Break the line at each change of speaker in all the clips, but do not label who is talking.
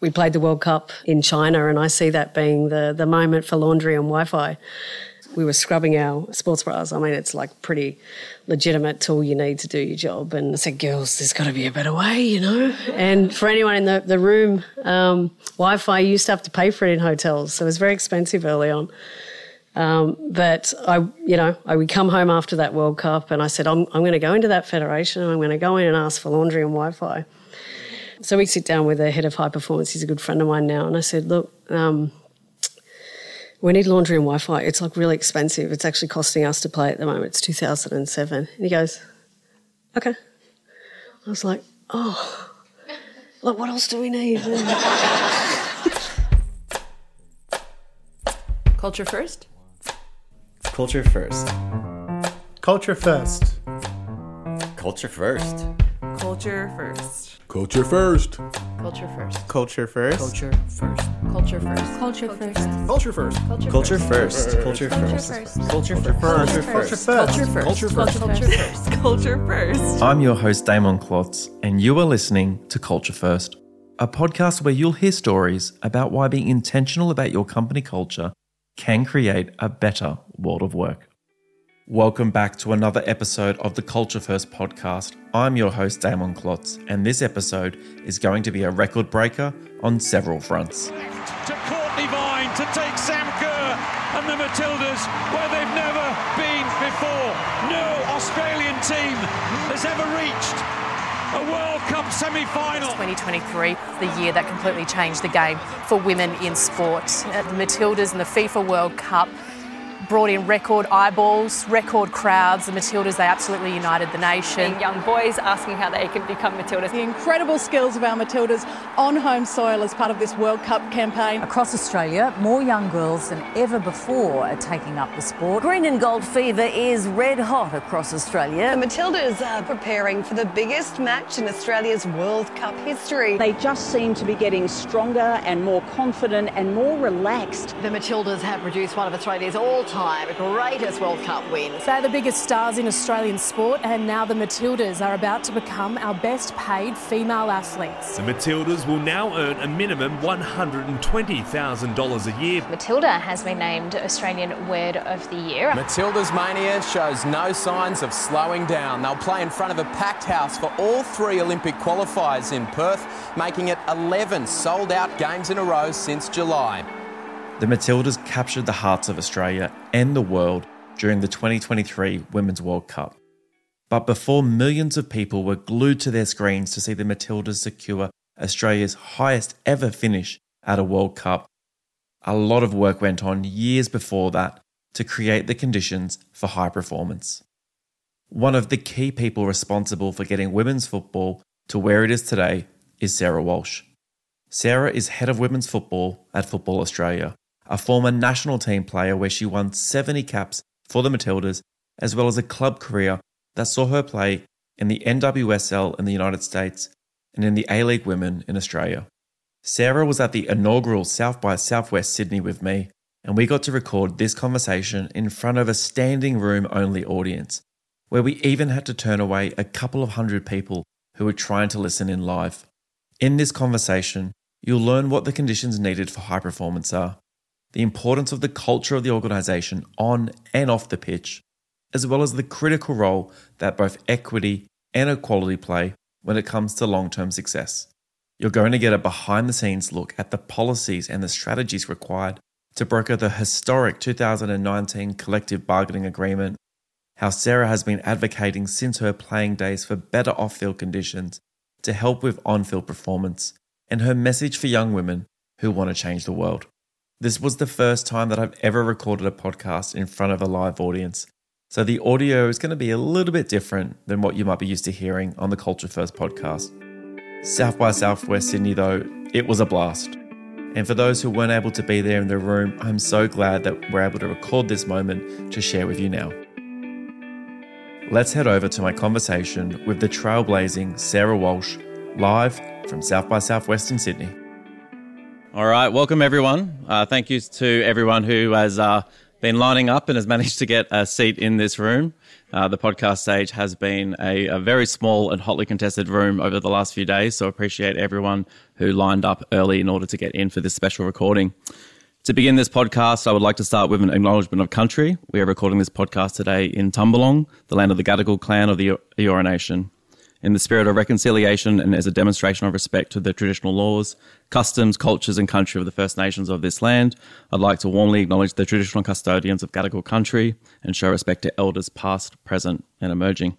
We played the World Cup in China, and I see that being the, the moment for laundry and Wi Fi. We were scrubbing our sports bras. I mean, it's like pretty legitimate tool you need to do your job. And I said, girls, there's got to be a better way, you know? And for anyone in the, the room, um, Wi Fi, you used to have to pay for it in hotels. So it was very expensive early on. Um, but I, you know, I would come home after that World Cup and I said, I'm, I'm going to go into that federation and I'm going to go in and ask for laundry and Wi Fi. So we sit down with the head of high performance. He's a good friend of mine now. And I said, look, um, we need laundry and Wi-Fi. It's like really expensive. It's actually costing us to play at the moment. It's 2007. And he goes, okay. I was like, oh, like what else do we need?
Culture first?
Culture first.
Culture first.
Culture first.
Culture first.
Culture first.
Culture first.
Culture first.
Culture first. Culture first.
Culture first.
Culture first.
Culture first. Culture first. Culture first.
Culture first.
Culture first.
Culture first.
Culture first. Culture first.
I'm your host, Damon Klotz, and you are listening to Culture First, a podcast where you'll hear stories about why being intentional about your company culture can create a better world of work. Welcome back to another episode of the Culture First podcast. I'm your host, Damon Klotz, and this episode is going to be a record breaker on several fronts.
to Cortnee Vine to take Sam Kerr and the Matildas where they've never been before. No Australian team has ever reached a World Cup semi-final.
2023, the year that completely changed the game for women in sport. Uh, The Matildas and the FIFA World Cup brought in record eyeballs, record crowds. The Matildas, they absolutely united the nation.
young boys asking how they can become Matildas.
The incredible skills of our Matildas on home soil as part of this World Cup campaign.
Across Australia, more young girls than ever before are taking up the sport.
Green and gold fever is red hot across Australia.
The Matildas are preparing for the biggest match in Australia's World Cup history.
They just seem to be getting stronger and more confident and more relaxed.
The Matildas have produced one of Australia's all-time greatest World Cup wins.
They're the biggest stars in Australian sport, and now the Matildas are about to become our best paid female athletes.
The Matildas will now earn a minimum $120,000 a year.
Matilda has been named Australian Word of the Year.
Matilda's mania shows no signs of slowing down. They'll play in front of a packed house for all three Olympic qualifiers in Perth, making it 11 sold out games in a row since July.
The Matildas captured the hearts of Australia and the world during the 2023 Women's World Cup. But before millions of people were glued to their screens to see the Matildas secure Australia's highest ever finish at a World Cup, a lot of work went on years before that to create the conditions for high performance. One of the key people responsible for getting women's football to where it is today is Sarah Walsh. Sarah is head of women's football at Football Australia, a former national team player where she won 70 caps for the Matildas, as well as a club career that saw her play in the NWSL in the United States and in the A League Women in Australia. Sarah was at the inaugural South by Southwest Sydney with me, and we got to record this conversation in front of a standing room only audience, where we even had to turn away a couple of hundred people who were trying to listen in live. In this conversation, you'll learn what the conditions needed for high performance are, the importance of the culture of the organisation on and off the pitch, as well as the critical role that both equity and equality play when it comes to long term success. You're going to get a behind the scenes look at the policies and the strategies required to broker the historic 2019 collective bargaining agreement, how Sarah has been advocating since her playing days for better off field conditions to help with on field performance, and her message for young women who want to change the world. This was the first time that I've ever recorded a podcast in front of a live audience, so the audio is going to be a little bit different than what you might be used to hearing on the Culture First podcast. South by Southwest Sydney, though, it was a blast. And for those who weren't able to be there in the room, I'm so glad that we're able to record this moment to share with you now. Let's head over to my conversation with the trailblazing Sarah Walsh, live from South by Southwest in Sydney. All right, welcome everyone. Uh, thank you to everyone who has uh,
been lining up and has managed to get a seat in this room. Uh, the podcast stage has been a, a, very small and hotly contested room over the last few days, so I appreciate everyone who lined up early in order to get in for this special recording. To begin this podcast, I would like to start with an acknowledgement of country. We are recording this podcast today in Tumbalong, the land of the Gadigal clan of the Eora Nation in the spirit of reconciliation and as a demonstration of respect to the traditional laws, customs, cultures, and country of the First Nations of this land, I'd like to warmly acknowledge the traditional custodians of Gadigal country and show respect to elders past, present, and emerging.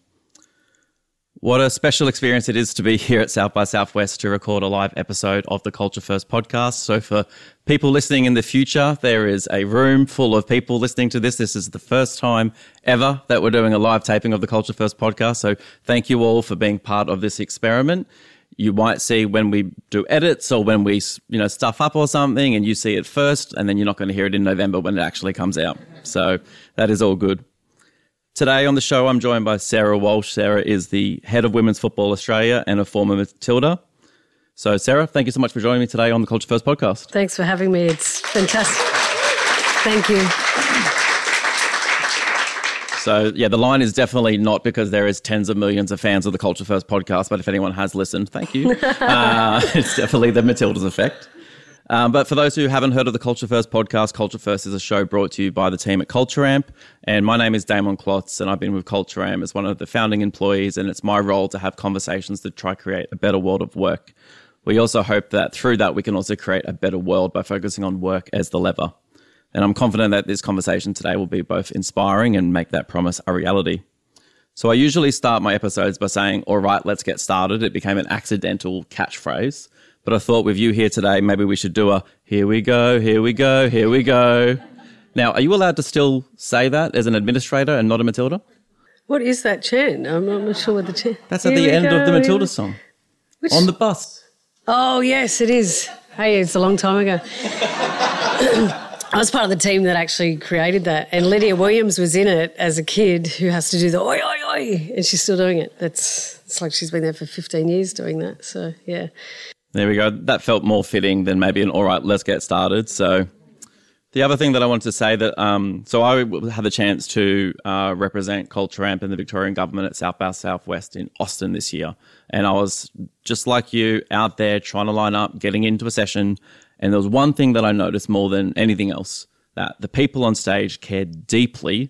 What a special experience it is to be here at South by Southwest to record a live episode of the Culture First podcast. So, for people listening in the future, there is a room full of people listening to this. This is the first time ever that we're doing a live taping of the Culture First podcast. So, thank you all for being part of this experiment. You might see when we do edits or when we, you know, stuff up or something and you see it first, and then you're not going to hear it in November when it actually comes out. So, that is all good. Today on the show, I'm joined by Sarah Walsh. Sarah is the head of Women's Football Australia and a former Matilda. So, Sarah, thank you so much for joining me today on the Culture First podcast.
Thanks for having me. It's fantastic. Thank you.
So, yeah, the line is definitely not because there is tens of millions of fans of the Culture First podcast, but if anyone has listened, thank you. uh, it's definitely the Matildas effect. Um, but for those who haven't heard of the Culture First podcast, Culture First is a show brought to you by the team at Culture Amp. And my name is Damon Klotz, and I've been with Culture Amp as one of the founding employees. And it's my role to have conversations to try create a better world of work. We also hope that through that, we can also create a better world by focusing on work as the lever. And I'm confident that this conversation today will be both inspiring and make that promise a reality. So I usually start my episodes by saying, All right, let's get started. It became an accidental catchphrase. But I thought with you here today, maybe we should do a here we go, here we go, here we go. Now, are you allowed to still say that as an administrator and not a Matilda?
What is that chant? I'm not sure what the chant.
That's at here the end go, of the Matilda song. Which? On the bus.
Oh yes, it is. Hey, it's a long time ago. I was part of the team that actually created that, and Lydia Williams was in it as a kid who has to do the oi oi oi, and she's still doing it. That's it's like she's been there for 15 years doing that. So yeah,
there we go. That felt more fitting than maybe an all right, let's get started. So, the other thing that I wanted to say that, um, so I had the chance to uh, represent Culture Amp in the Victorian government at South by Southwest in Austin this year. And I was just like you out there trying to line up, getting into a session. And there was one thing that I noticed more than anything else that the people on stage cared deeply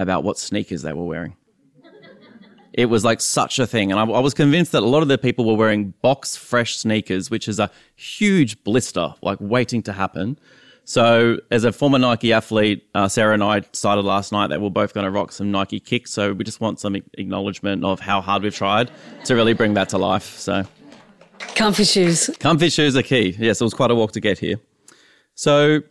about what sneakers they were wearing. It was like such a thing. And I, I, was convinced that a lot of the people were wearing box fresh sneakers, which is a huge blister, like waiting to happen. So, as a former Nike athlete, uh, Sarah and I decided last night that we're both going to rock some Nike kicks. So, we just want some acknowledgement of how hard we've tried to really bring that to life. So,
comfy shoes.
Comfy shoes are key. Yes, it was quite a walk to get here. So,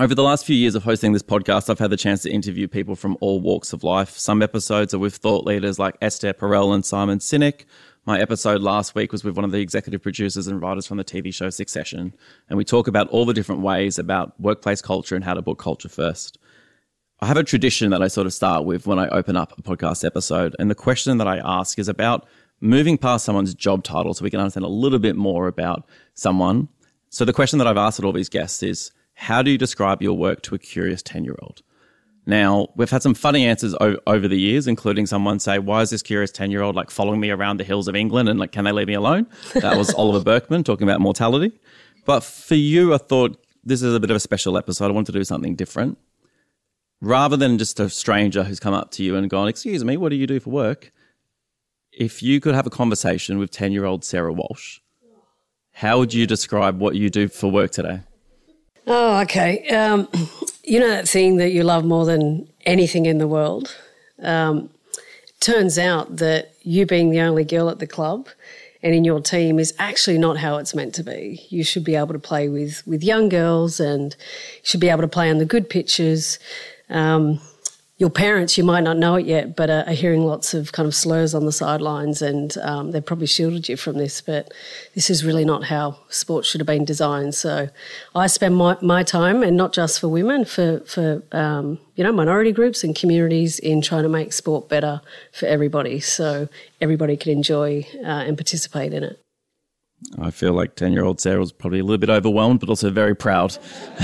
over the last few years of hosting this podcast, I've had the chance to interview people from all walks of life. Some episodes are with thought leaders like Esther Perel and Simon Sinek. My episode last week was with one of the executive producers and writers from the TV show Succession. And we talk about all the different ways about workplace culture and how to book culture first. I have a tradition that I sort of start with when I open up a podcast episode. And the question that I ask is about moving past someone's job title so we can understand a little bit more about someone. So the question that I've asked all these guests is, how do you describe your work to a curious 10 year old? Now, we've had some funny answers o- over the years, including someone say, Why is this curious 10 year old like following me around the hills of England and like, can they leave me alone? That was Oliver Burkeman talking about mortality. But for you, I thought this is a bit of a special episode. I wanted to do something different. Rather than just a stranger who's come up to you and gone, Excuse me, what do you do for work? If you could have a conversation with 10 year old Sarah Walsh, how would you describe what you do for work today?
Oh, okay. Um, you know that thing that you love more than anything in the world? Um, turns out that you being the only girl at the club and in your team is actually not how it's meant to be. You should be able to play with, with young girls and you should be able to play on the good pitches. Um, your parents, you might not know it yet, but are, are hearing lots of kind of slurs on the sidelines, and um, they've probably shielded you from this. But this is really not how sports should have been designed. So I spend my, my time, and not just for women, for for um, you know minority groups and communities, in trying to make sport better for everybody, so everybody can enjoy uh, and participate in it.
I feel like ten year old Sarah was probably a little bit overwhelmed, but also very proud.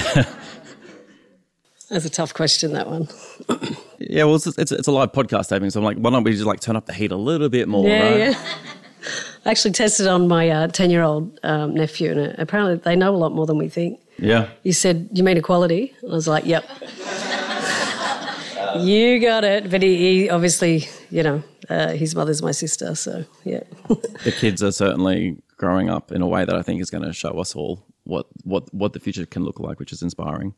That's a tough question, that one.
Yeah, well, it's, it's, it's a live podcast taping, so I'm like, why don't we just like turn up the heat a little bit more,
yeah,
right?
yeah. I actually tested on my 10 year old um, nephew, and uh, apparently they know a lot more than we think.
Yeah.
He said, You mean equality? I was like, Yep. you got it. But he, he obviously, you know, uh, his mother's my sister, so yeah.
the kids are certainly growing up in a way that I think is going to show us all what what what the future can look like, which is inspiring.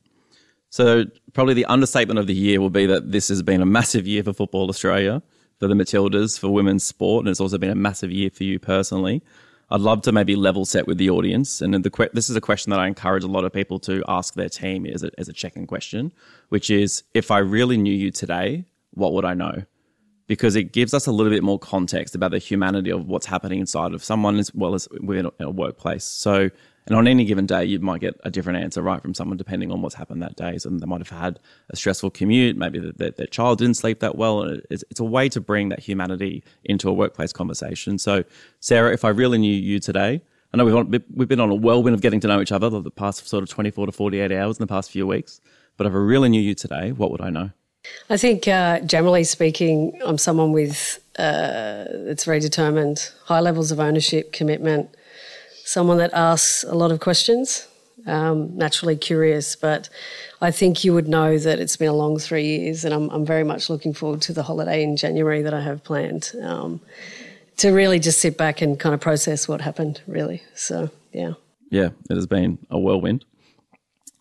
So probably the understatement of the year will be that this has been a massive year for Football Australia, for the Matildas, for women's sport, and it's also been a massive year for you personally. I'd love to maybe level set with the audience, and the this is a question that I encourage a lot of people to ask their team as a, as a check-in question, which is, if I really knew you today, what would I know? Because it gives us a little bit more context about the humanity of what's happening inside of someone as well as within a workplace. So and on any given day, you might get a different answer, right, from someone depending on what's happened that day. So they might have had a stressful commute, maybe their, their child didn't sleep that well. It's, it's, a way to bring that humanity into a workplace conversation. So, Sarah, if I really knew you today, I know we've, we've been on a whirlwind of getting to know each other the past sort of 24 to 48 hours in the past few weeks. But if I really knew you today, what would I know?
I think, uh, generally speaking, I'm someone with uh, it's very determined, high levels of ownership, commitment, someone that asks a lot of questions, um, naturally curious. But I think you would know that it's been a long three years, and I'm, I'm very much looking forward to the holiday in January that I have planned um, to really just sit back and kind of process what happened, really. So, yeah.
Yeah, it has been a whirlwind.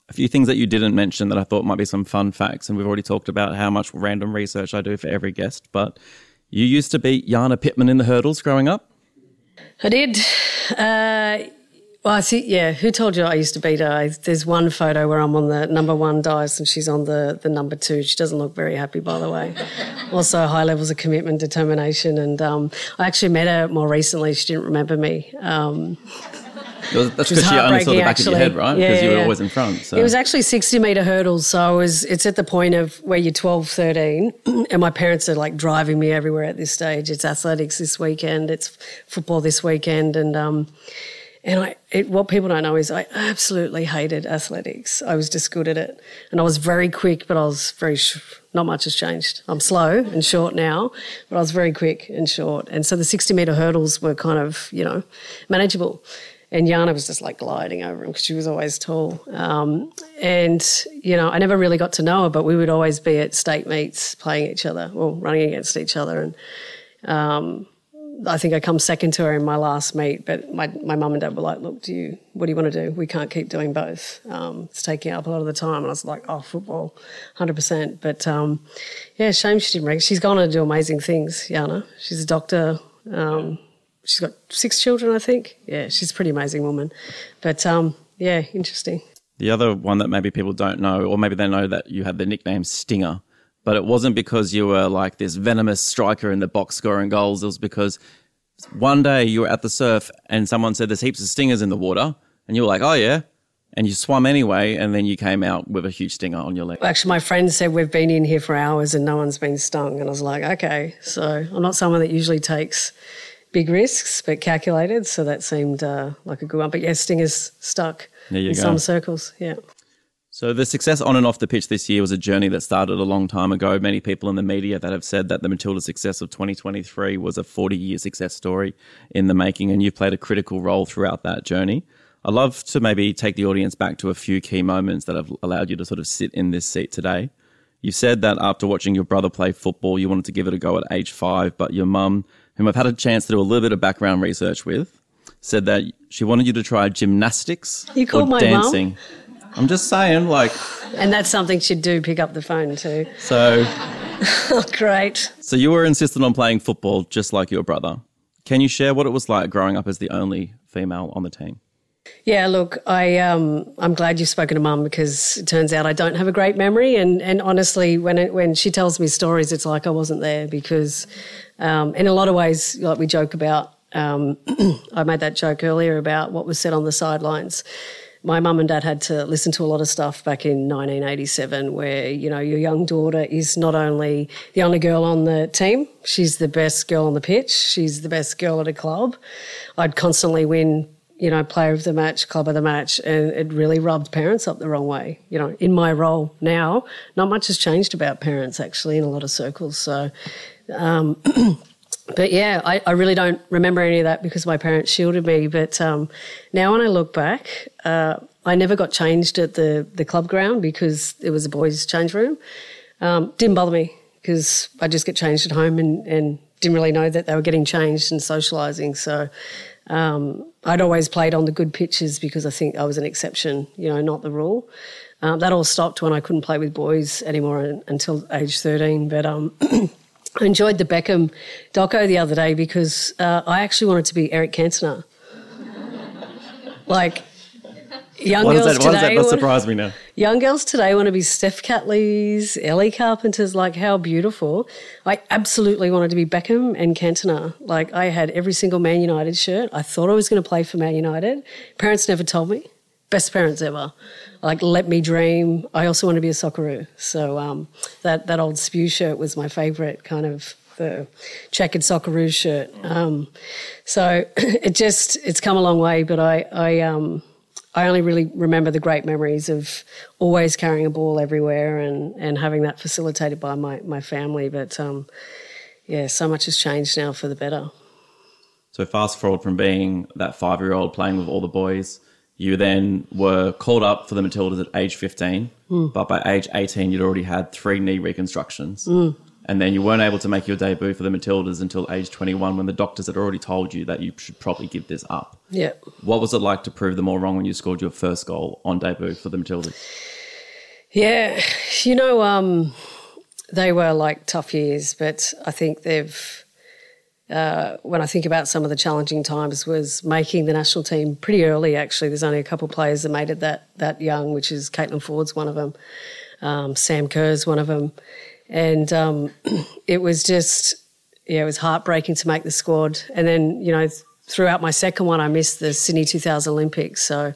A few things that you didn't mention that I thought might be some fun facts, and we've already talked about how much random research I do for every guest, but you used to beat Jana Pittman in the hurdles growing up?
I did. Uh, well, I think, yeah, who told you I used to beat her? I, there's one photo where I'm on the number one dice and she's on the, the number two. She doesn't look very happy, by the way. also, high levels of commitment, determination. And um, I actually met her more recently. She didn't remember me. Um,
that's because she only saw the back actually. of your head, right? Because yeah, you were yeah. always in front. So.
It was actually 60 metre hurdles. So I was, it's at the point of where you're 12, 13, and my parents are like driving me everywhere at this stage. It's athletics this weekend, it's football this weekend. And, um, and I, it, what people don't know is I absolutely hated athletics. I was just good at it. And I was very quick, but I was very, sh- not much has changed. I'm slow and short now, but I was very quick and short. And so the 60 metre hurdles were kind of, you know, manageable. And Jana was just like gliding over him because she was always tall. Um, and, you know, I never really got to know her, but we would always be at state meets playing each other, well, running against each other. And um, I think I come second to her in my last meet, but my, my mum and dad were like, look, do you, what do you want to do? We can't keep doing both. Um, it's taking up a lot of the time. And I was like, oh, football, 100%. But um, yeah, shame she didn't break. She's gone on to do amazing things, Jana. She's a doctor. Um, she's got six children, I think. Yeah, she's a pretty amazing woman. But um, yeah, interesting.
The other one that maybe people don't know, or maybe they know that you had the nickname Stinger, but it wasn't because you were like this venomous striker in the box scoring goals. It was because one day you were at the surf and someone said there's heaps of stingers in the water, and you were like, oh yeah. And you swam anyway, and then you came out with a huge stinger on your leg.
Actually, my friend said we've been in here for hours and no one's been stung. And I was like, okay. So I'm not someone that usually takes big risks, but calculated. So that seemed uh, like a good one. But yeah, Stinger's stuck in go. some circles. Yeah.
So the success on and off the pitch this year was a journey that started a long time ago. Many people in the media that have said that the Matilda success of 2023 was a 40-year success story in the making, and you've played a critical role throughout that journey. I'd love to maybe take the audience back to a few key moments that have allowed you to sort of sit in this seat today. You said that after watching your brother play football, you wanted to give it a go at age five, but your mum whom I've had a chance to do a little bit of background research with, said that she wanted you to try gymnastics
you called
or
my
dancing. Mom? I'm just saying, like.
And that's something she'd do, pick up the phone too.
So.
oh, great.
So you were insistent on playing football just like your brother. Can you share what it was like growing up as the only female on the team?
Yeah, look, I um, I'm glad you've spoken to Mum because it turns out I don't have a great memory, and and honestly, when it, when she tells me stories, it's like I wasn't there because, um, in a lot of ways, like we joke about. Um, I made that joke earlier about what was said on the sidelines. My mum and dad had to listen to a lot of stuff back in 1987 where, you know, your young daughter is not only the only girl on the team, she's the best girl on the pitch, she's the best girl at a club. I'd constantly win you know, player of the match, club of the match, and it really rubbed parents up the wrong way. You know, in my role now, not much has changed about parents actually in a lot of circles. So, um, but yeah, I, I, really don't remember any of that because my parents shielded me. But um, now when I look back, uh, I never got changed at the, the club ground because it was a boys' change room. Um, didn't bother me because I just get changed at home and, and didn't really know that they were getting changed and socialising. So um, I'd always played on the good pitches because I think I was an exception, you know, not the rule. Um, that all stopped when I couldn't play with boys anymore until age 13. But um, I enjoyed the Beckham doco the other day because uh, I actually wanted to be Eric Cantona. like, young
why
girls
that,
today.
Why does that surprise me now?
Young girls today want to be Steph Catleys, Ellie Carpenters. Like how beautiful! I absolutely wanted to be Beckham and Cantona. Like I had every single Man United shirt. I thought I was going to play for Man United. Parents never told me. Best parents ever. Like let me dream. I also want to be a Socceroo. So um, that that old spew shirt was my favourite kind of the checkered Socceroo shirt. Um, so it just it's come a long way. But I I um, I only really remember the great memories of always carrying a ball everywhere and, and having that facilitated by my, my family. But um, yeah, so much has changed now for the better.
So fast forward from being that five year old playing with all the boys, you then were called up for the Matildas at age 15,
Mm.
but by age 18, you'd already had three knee reconstructions.
Mm.
And then you weren't able to make your debut for the Matildas until age 21 when the doctors had already told you that you should probably give this up.
Yeah.
What was it like to prove them all wrong when you scored your first goal on debut for the Matildas?
Yeah, you know, um, they were like tough years, but I think they've. Uh, when I think about some of the challenging times, was making the national team pretty early. Actually, there's only a couple of players that made it that that young, which is Caitlin Foord's one of them, um, Sam Kerr's one of them, and um, it was just yeah, it was heartbreaking to make the squad. And then you know, throughout my second one, I missed the Sydney 2000 Olympics, so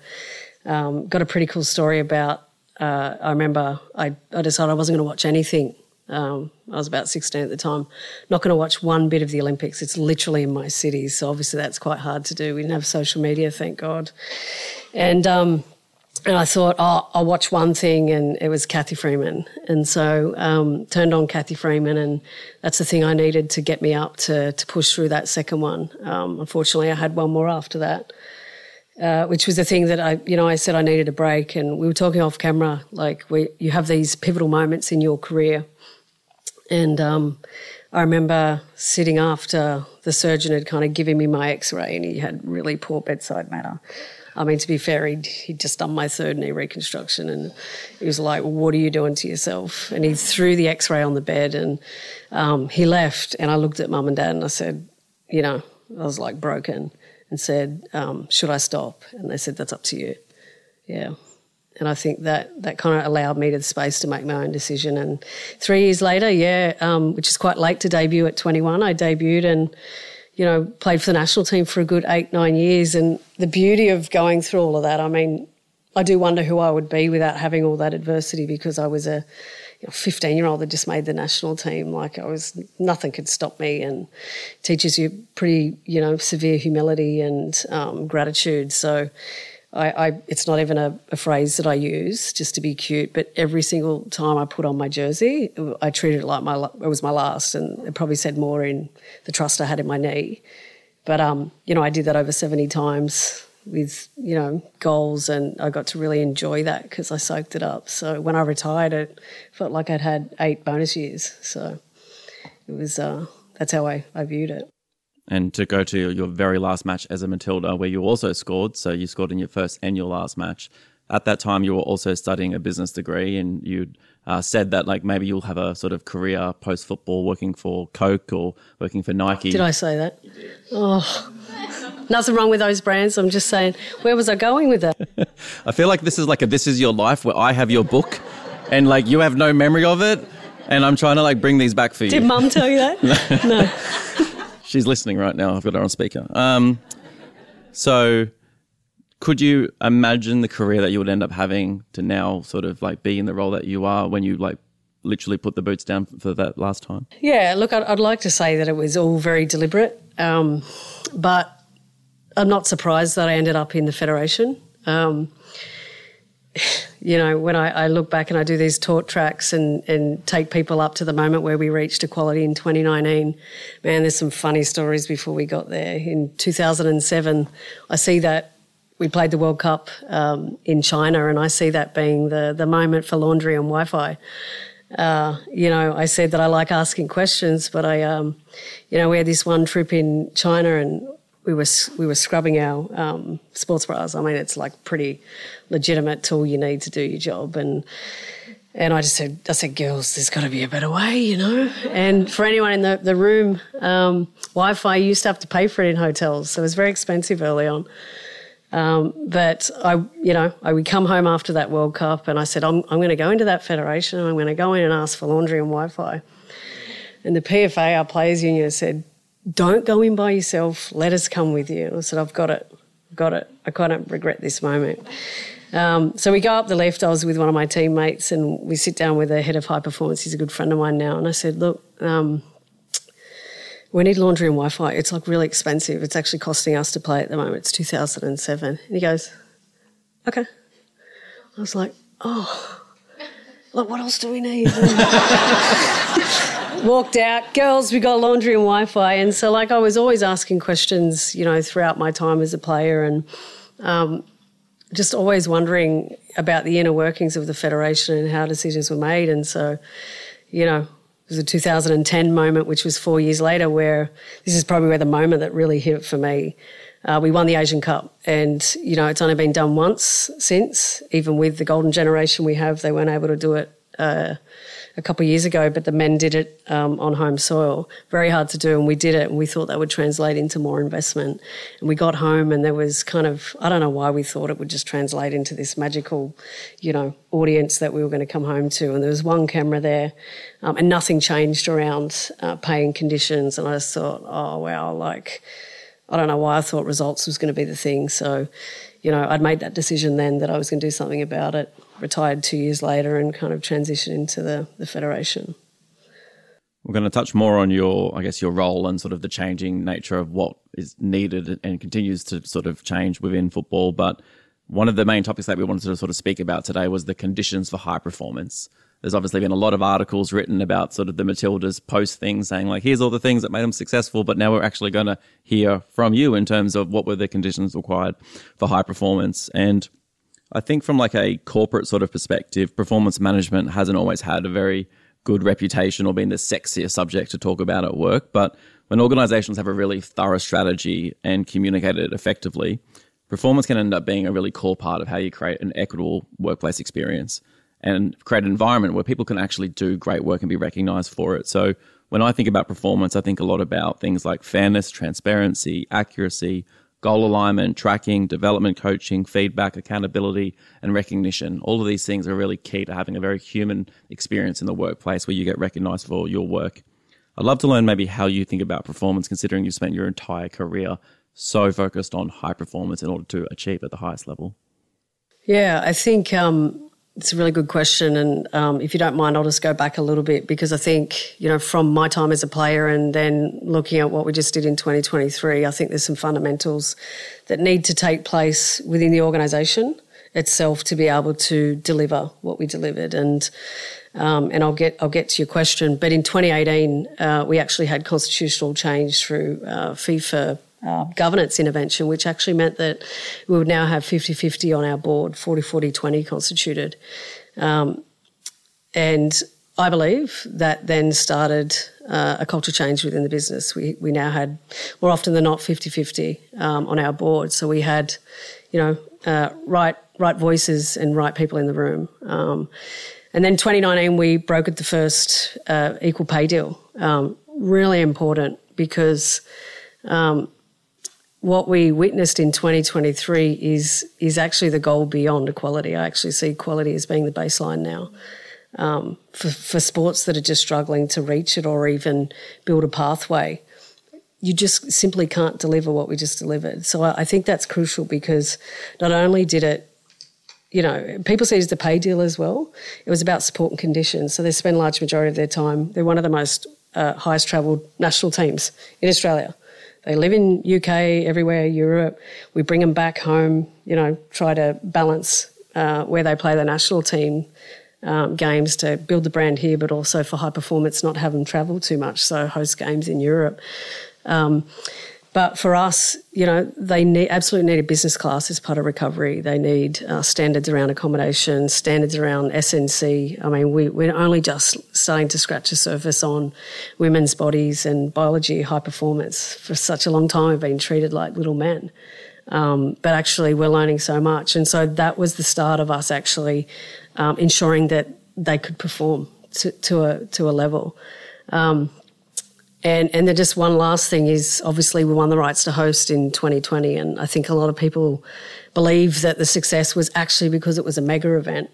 um, got a pretty cool story about uh, I remember I, I decided I wasn't going to watch anything. Um, I was about 16 at the time. Not going to watch one bit of the Olympics. It's literally in my city, so obviously that's quite hard to do. We didn't have social media, thank God. And um, and I thought, oh, I'll watch one thing, and it was Cathy Freeman. And so um, turned on Cathy Freeman, and that's the thing I needed to get me up to to push through that second one. Um, unfortunately, I had one more after that. Uh, which was the thing that I, you know, I said I needed a break, and we were talking off camera. Like, we, you have these pivotal moments in your career, and um, I remember sitting after the surgeon had kind of given me my X-ray, and he had really poor bedside manner. I mean, to be fair, he'd, he'd just done my third knee reconstruction, and he was like, "What are you doing to yourself?" And he threw the X-ray on the bed, and um, he left. And I looked at mum and dad, and I said, "You know," I was like broken and said, um, "Should I stop?" And they said, "That's up to you." Yeah, and I think that that kind of allowed me the space to make my own decision. And three years later, yeah, um, which is quite late to debut at 21, I debuted and you know played for the national team for a good eight nine years. And the beauty of going through all of that, I mean, I do wonder who I would be without having all that adversity because I was a 15 year old that just made the national team. Like I was, nothing could stop me and teaches you pretty, you know, severe humility and um, gratitude. So I, I, it's not even a, a, phrase that I use just to be cute, but every single time I put on my jersey, I treated it like my, it was my last. And it probably said more in the trust I had in my knee. But, um, you know, I did that over 70 times with you know goals and I got to really enjoy that because I soaked it up. So when I retired, it felt like I'd had eight bonus years. So it was uh, that's how I, I viewed it.
And to go to your very last match as a Matilda, where you also scored, so you scored in your first and your last match. At that time, you were also studying a business degree, and you uh, said that like maybe you'll have a sort of career post football, working for Coke or working for Nike.
Did I say that? Oh. Nothing wrong with those brands. I'm just saying, where was I going with that?
I feel like this is like a This Is Your Life where I have your book and like you have no memory of it. And I'm trying to like bring these back for you.
Did mum tell you that? no.
She's listening right now. I've got her on speaker. Um, so could you imagine the career that you would end up having to now sort of like be in the role that you are when you like literally put the boots down for that last time?
Yeah, look, I'd, I'd like to say that it was all very deliberate. Um, but I'm not surprised that I ended up in the federation. Um, you know, when I, I, look back and I do these talk tracks and, and take people up to the moment where we reached equality in 2019, man, there's some funny stories before we got there. In 2007, I see that we played the World Cup um, in China, and I see that being the, the moment for laundry and Wi Fi. Uh, you know, I said that I like asking questions, but I, um, you know, we had this one trip in China and we were we were scrubbing our um, sports bras. I mean, it's like pretty legitimate tool you need to do your job, and and I just said, I said, girls, there's got to be a better way, you know. And for anyone in the the room, um, Wi-Fi you used to have to pay for it in hotels, so it was very expensive early on. Um, but I, you know, I would come home after that World Cup, and I said, I'm I'm going to go into that federation, and I'm going to go in and ask for laundry and Wi-Fi. And the PFA, our players union, said, don't go in by yourself. Let us come with you. And I said, I've got it. Got it. I kind of regret this moment. Um, so we go up the left. I was with one of my teammates and we sit down with the head of high performance. He's a good friend of mine now. And I said, look, um, we need laundry and Wi-Fi. It's like really expensive. It's actually costing us to play at the moment. It's 2007. And he goes, okay. I was like, oh, look, what else do we need? walked out, girls, we got laundry and Wi Fi. And so, like, I was always asking questions, you know, throughout my time as a player and um, just always wondering about the inner workings of the Federation and how decisions were made. And so, you know, it was a 2010 moment, which was four years later, where this is probably where the moment that really hit it for me. Uh, we won the Asian Cup, and you know it's only been done once since. Even with the golden generation we have, they weren't able to do it uh, a couple of years ago, but the men did it um, on home soil. Very hard to do, and we did it, and we thought that would translate into more investment. And we got home, and there was kind of I don't know why we thought it would just translate into this magical, you know, audience that we were going to come home to. And there was one camera there, um, and nothing changed around uh, paying conditions. And I just thought, oh wow, like I don't know why I thought results was going to be the thing. So, you know, I'd made that decision then that I was going to do something about it retired two years later and kind of transitioned into the, the federation.
We're going to touch more on your, I guess, your role and sort of the changing nature of what is needed and continues to sort of change within football. But one of the main topics that we wanted to sort of speak about today was the conditions for high performance. There's obviously been a lot of articles written about sort of the Matildas post things saying like, here's all the things that made them successful, but now we're actually going to hear from you in terms of what were the conditions required for high performance. And I think from like a corporate sort of perspective, performance management hasn't always had a very good reputation or been the sexiest subject to talk about at work. But when organizations have a really thorough strategy and communicate it effectively, performance can end up being a really core part of how you create an equitable workplace experience and create an environment where people can actually do great work and be recognized for it. So when I think about performance, I think a lot about things like fairness, transparency, accuracy, goal alignment, tracking, development coaching, feedback, accountability, and recognition. All of these things are really key to having a very human experience in the workplace where you get recognized for your work. I'd love to learn maybe how you think about performance, considering you've spent your entire career so focused on high performance in order to achieve at the highest level.
Yeah, I think um, it's a really good question, and um, if you don't mind, I'll just go back a little bit because I think you know from my time as a player and then looking at what we just did in 2023, I think there's some fundamentals that need to take place within the organisation itself to be able to deliver what we delivered. And um, and I'll get I'll get to your question, but in 2018 uh, we actually had constitutional change through uh, FIFA uh, governance intervention, which actually meant that we would now have 50 50 on our board, 40 40 20 constituted. Um, and I believe that then started uh, a culture change within the business. We, we now had more often than not 50 50 um, on our board. So we had, you know, uh, right, right voices and right people in the room. Um, and then 2019, we brokered the first uh, equal pay deal. Um, really important because um, what we witnessed in 2023 is is actually the goal beyond equality. I actually see equality as being the baseline now um, for, for sports that are just struggling to reach it or even build a pathway. You just simply can't deliver what we just delivered. So I, I think that's crucial because not only did it you know, people see it as the pay deal as well. It was about support and conditions. So they spend a large majority of their time. They're one of the most uh, highest travelled national teams in Australia They live in UK, everywhere, Europe. We bring them back home, you know, try to balance uh, where they play the national team um, games to build the brand here, but also for high performance, not have them travel too much. So host games in Europe. Um, but for us, you know, they need, absolutely need a business class as part of recovery. They need uh, standards around accommodation, standards around S&C. I mean, we, we're only just starting to scratch the surface on women's bodies and biology, high performance. For such a long time, we've been treated like little men. Um, but actually, we're learning so much. And so that was the start of us actually um, ensuring that they could perform to, to, a, to a level. Um, and and then just one last thing is obviously we won the rights to host in 2020, and I think a lot of people believe that the success was actually because it was a mega event.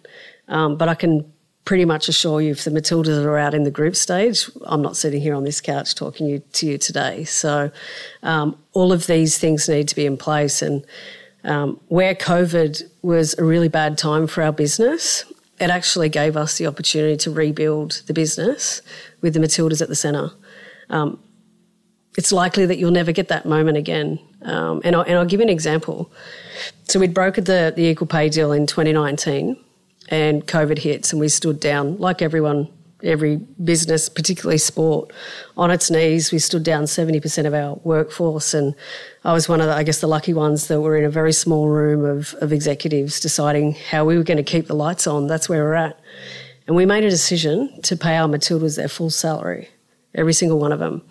Um, but I can pretty much assure you, if the Matildas are out in the group stage, I'm not sitting here on this couch talking you, to you today. So um, all of these things need to be in place, and um, where COVID was a really bad time for our business, it actually gave us the opportunity to rebuild the business with the Matildas at the centre um, it's likely that you'll never get that moment again. Um, and, I'll, and I'll give you an example. So we'd brokered the, the equal pay deal in 2019 and COVID hits and we stood down like everyone, every business, particularly sport, on its knees. We stood down 70% of our workforce and I was one of the, I guess, the lucky ones that were in a very small room of, of executives deciding how we were going to keep the lights on. That's where we're at. And we made a decision to pay our Matildas their full salary every single one of them.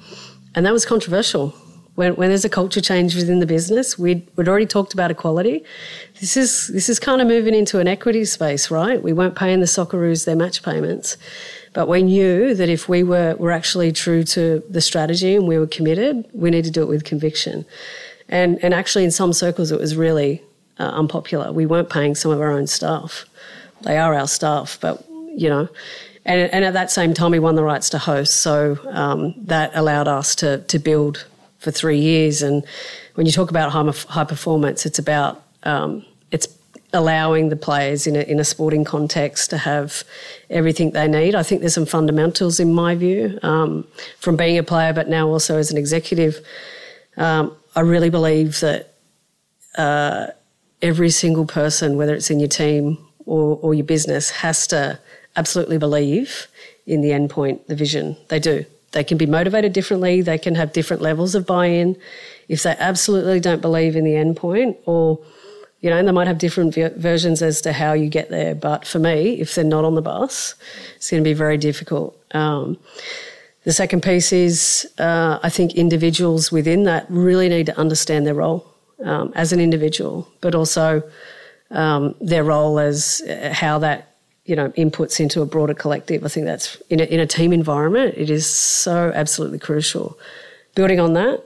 And that was controversial. When, when there's a culture change within the business, we'd, we'd already talked about equality. This is, this is kind of moving into an equity space, right? We weren't paying the Socceroos their match payments. But we knew that if we were, were actually true to the strategy and we were committed, we need to do it with conviction. And, and actually, in some circles, it was really uh, unpopular. We weren't paying some of our own staff. They are our staff, but, you know, and, and, at that same time, we won the rights to host. So um, that allowed us to, to build for three years. And when you talk about high, high performance, it's about um, it's allowing the players in a, in a sporting context to have everything they need. I think there's some fundamentals in my view um, from being a player, but now also as an executive. Um, I really believe that uh, every single person, whether it's in your team or, or your business, has to absolutely believe in the endpoint, the vision. They do. They can be motivated differently, they can have different levels of buy in. If they absolutely don't believe in the endpoint, or, you know, they might have different versions as to how you get there. But for me, if they're not on the bus, it's going to be very difficult. Um, the second piece is uh, I think individuals within that really need to understand their role um, as an individual, but also um, their role as uh, how that you know inputs into a broader collective. I think that's in a, in a team environment. It is so absolutely crucial. Building on that,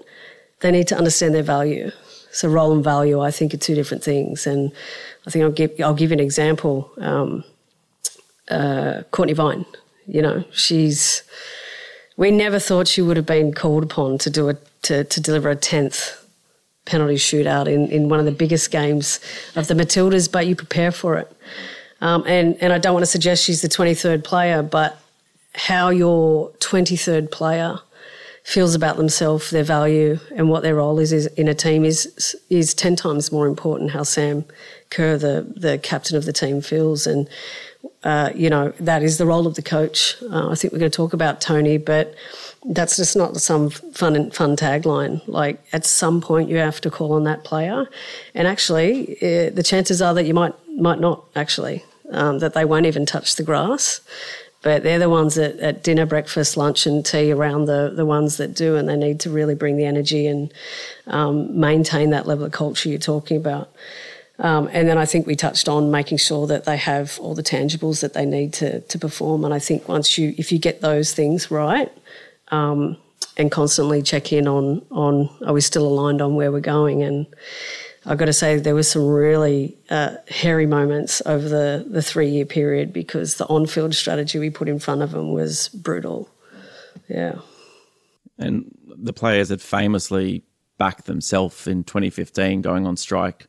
they need to understand their value. So role and value, I think, are two different things. And I think I'll give I'll give an example. Um, uh, Cortnee Vine, you know, she's. We never thought she would have been called upon to do a to, to deliver a tenth penalty shootout in, in one of the biggest games of the Matildas, but you prepare for it. Um, and, and I don't want to suggest she's the 23rd player, but how your 23rd player feels about themselves, their value, and what their role is, is in a team is is ten times more important. How Sam Kerr, the the captain of the team, feels, and uh, you know that is the role of the coach. Uh, I think we're going to talk about Tony, but that's just not some fun fun tagline. Like at some point, you have to call on that player, and actually, uh, the chances are that you might might not actually um, that they won't even touch the grass. But they're the ones that at dinner, breakfast, lunch, and tea around the, the ones that do, and they need to really bring the energy and um, maintain that level of culture you're talking about. Um, and then I think we touched on making sure that they have all the tangibles that they need to to perform. And I think once you, if you get those things right, um, and constantly check in on on are we still aligned on where we're going, and I've got to say there were some really uh, hairy moments over the, the three year period because the on field strategy we put in front of them was brutal. Yeah.
And the players had famously backed themselves in 2015 going on strike,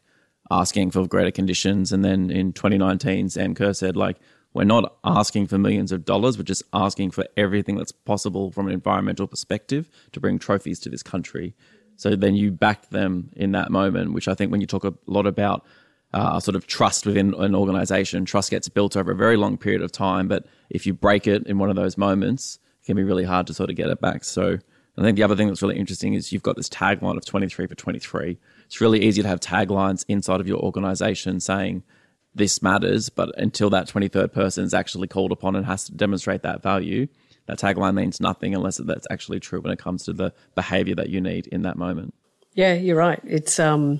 asking for greater conditions. And then in 2019, Sam Kerr said, like, we're not asking for millions of dollars, we're just asking for everything that's possible from an environmental perspective to bring trophies to this country. So then you backed them in that moment, which I think when you talk a lot about uh, sort of trust within an organization, trust gets built over a very long period of time. But if you break it in one of those moments, it can be really hard to sort of get it back. So I think the other thing that's really interesting is you've got this tagline of 23 for 23. It's really easy to have taglines inside of your organization saying, this matters, but until that 23rd person is actually called upon and has to demonstrate that value, that tagline means nothing unless that's actually true when it comes to the behavior that you need in that moment.
Yeah, you're right. It's um,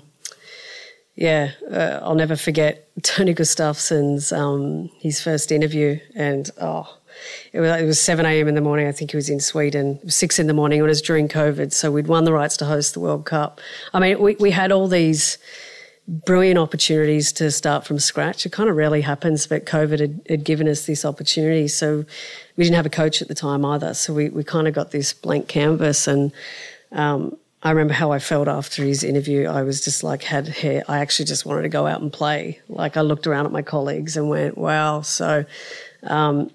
yeah, uh, I'll never forget Tony Gustafsson's um, his first interview, and oh, it was, it was 7 a.m. in the morning. I think he was in Sweden. 6 in the morning. It was during COVID. So we'd won the rights to host the World Cup. I mean, we, we had all these brilliant opportunities to start from scratch. It kind of rarely happens, but COVID had, had, given us this opportunity. So we didn't have a coach at the time either. So we, we kind of got this blank canvas. And um, I remember how I felt after his interview. I was just like, had hair. I actually just wanted to go out and play. Like I looked around at my colleagues and went, wow. So, um,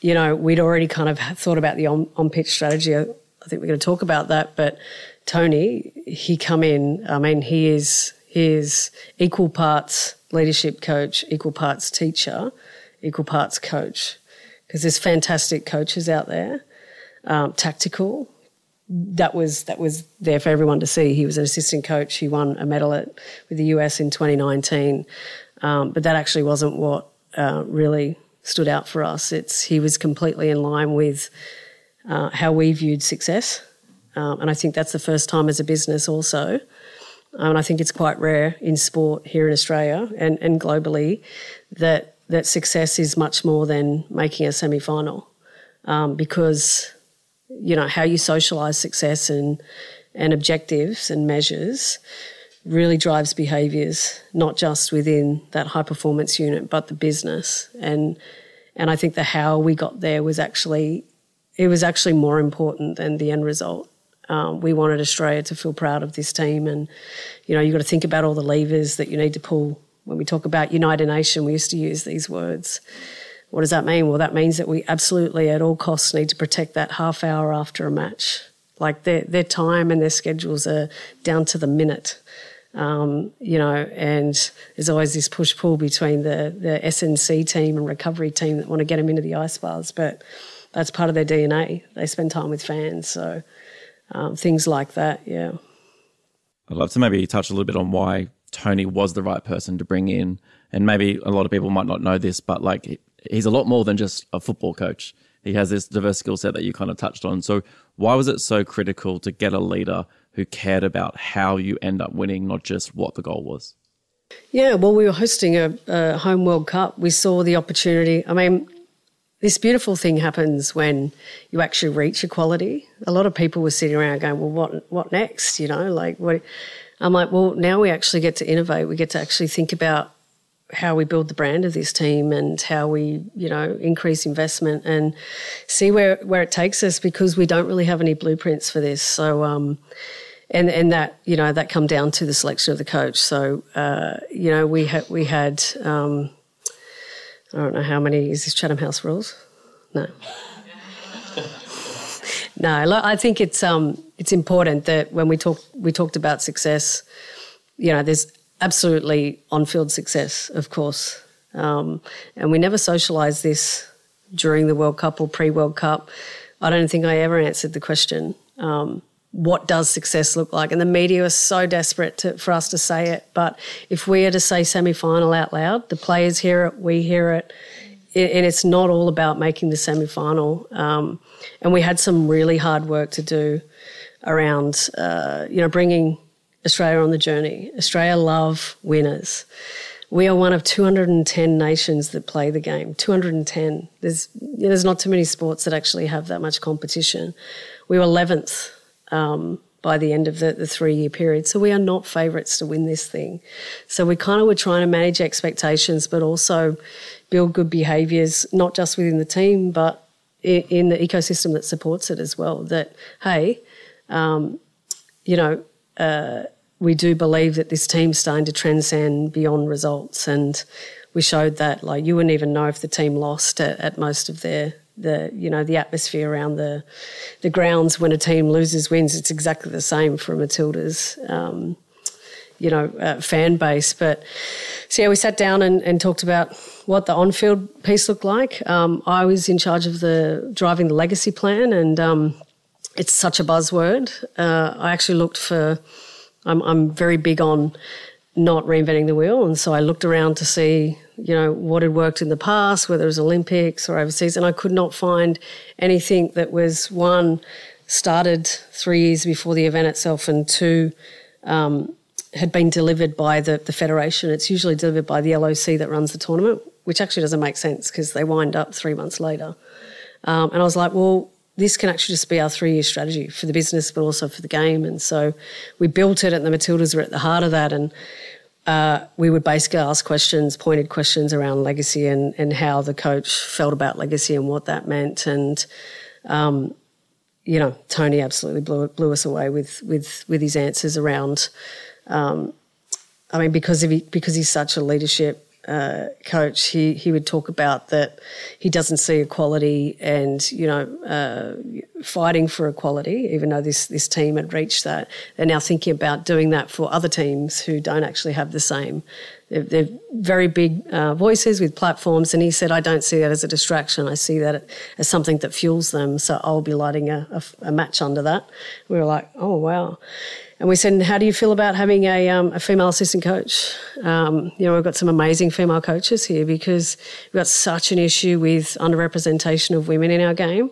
you know, we'd already kind of thought about the on, pitch strategy. I think we're going to talk about that. But Tony, he come in. I mean, he is is equal parts leadership coach, equal parts teacher, equal parts coach. Because there's fantastic coaches out there, um, tactical. That was that was there for everyone to see. He was an assistant coach. He won a medal at, with the US in 2019, um, but that actually wasn't what uh, really stood out for us. It's he was completely in line with uh, how we viewed success, um, and I think that's the first time as a business also um, and I think it's quite rare in sport here in Australia and, and globally that that success is much more than making a semi final um, because you know how you socialise success and and objectives and measures really drives behaviours not just within that high performance unit but the business. And and I think the how we got there was actually it was actually more important than the end result um, we wanted Australia to feel proud of this team, and you know you've got to think about all the levers that you need to pull. When we talk about United Nation, we used to use these words. What does that mean? Well, that means that we absolutely, at all costs, need to protect that half hour after a match. Like their their time and their schedules are down to the minute. Um, you know, and there's always this push pull between the the S&C team and recovery team that want to get them into the ice baths, but that's part of their DNA. They spend time with fans, so um, things like that. Yeah.
I'd love to maybe touch a little bit on why Tony was the right person to bring in. And maybe a lot of people might not know this, but like he's a lot more than just a football coach. He has this diverse skill set that you kind of touched on. So, why was it so critical to get a leader who cared about how you end up winning, not just what the goal was?
Yeah, well, we were hosting a, a home World Cup. We saw the opportunity. I mean, this beautiful thing happens when you actually reach equality. A lot of people were sitting around going, "Well, what what next?" You know, like what? I'm like, well, now we actually get to innovate. We get to actually think about how we build the brand of this team and how we, you know, increase investment and see where where it takes us because we don't really have any blueprints for this. So. Um, and and that you know that come down to the selection of the coach. So uh, you know we had we had um, I don't know how many is this Chatham House rules? No. no, I think it's um it's important that when we talk we talked about success, you know, there's absolutely on-field success, of course, um, and we never socialise this during the World Cup or pre-World Cup. I don't think I ever answered the question. Um, what does success look like? And the media is so desperate to, for us to say it. But if we are to say semi final out loud, the players hear it, we hear it, and it's not all about making the semi final. Um, and we had some really hard work to do around, uh, you know, bringing Australia on the journey. Australia love winners. We are one of 210 nations that play the game. 210. There's, you know, there's not too many sports that actually have that much competition. We were 11th um, by the end of the, the three year period. So we are not favourites to win this thing. So we kind of were trying to manage expectations, but also build good behaviours, not just within the team, but in, in the ecosystem that supports it as well. That, hey, um, you know, uh, we do believe that this team's starting to transcend beyond results. And we showed that, like, you wouldn't even know if the team lost at, at most of their the you know the atmosphere around the the grounds when a team loses wins. It's exactly the same for Matilda's. Um, you know, uh, fan base. But so yeah, we sat down and, and talked about what the on-field piece looked like. Um, I was in charge of the driving the legacy plan, and um, it's such a buzzword. Uh, I actually looked for. I'm, I'm very big on not reinventing the wheel, and so I looked around to see, you know, what had worked in the past, whether it was Olympics or overseas, and I could not find anything that was one started three years before the event itself, and two. Um, had been delivered by the, the federation. It's usually delivered by the LOC that runs the tournament, which actually doesn't make sense because they wind up three months later. Um, and I was like, well, this can actually just be our three year strategy for the business, but also for the game. And so we built it, and the Matildas were at the heart of that. And uh, we would basically ask questions, pointed questions around legacy and, and how the coach felt about legacy and what that meant. And, um, you know, Tony absolutely blew, blew us away with, with, with his answers around um, I mean, because he, because he's such a leadership uh, coach, he he would talk about that he doesn't see equality and you know uh, fighting for equality, even though this this team had reached that. They're now thinking about doing that for other teams who don't actually have the same. They're, they're very big uh, voices with platforms, and he said, "I don't see that as a distraction. I see that as something that fuels them. So I'll be lighting a, a, a match under that." We were like, "Oh wow." And we said, How do you feel about having a, um, a female assistant coach? Um, you know, we've got some amazing female coaches here because we've got such an issue with underrepresentation of women in our game.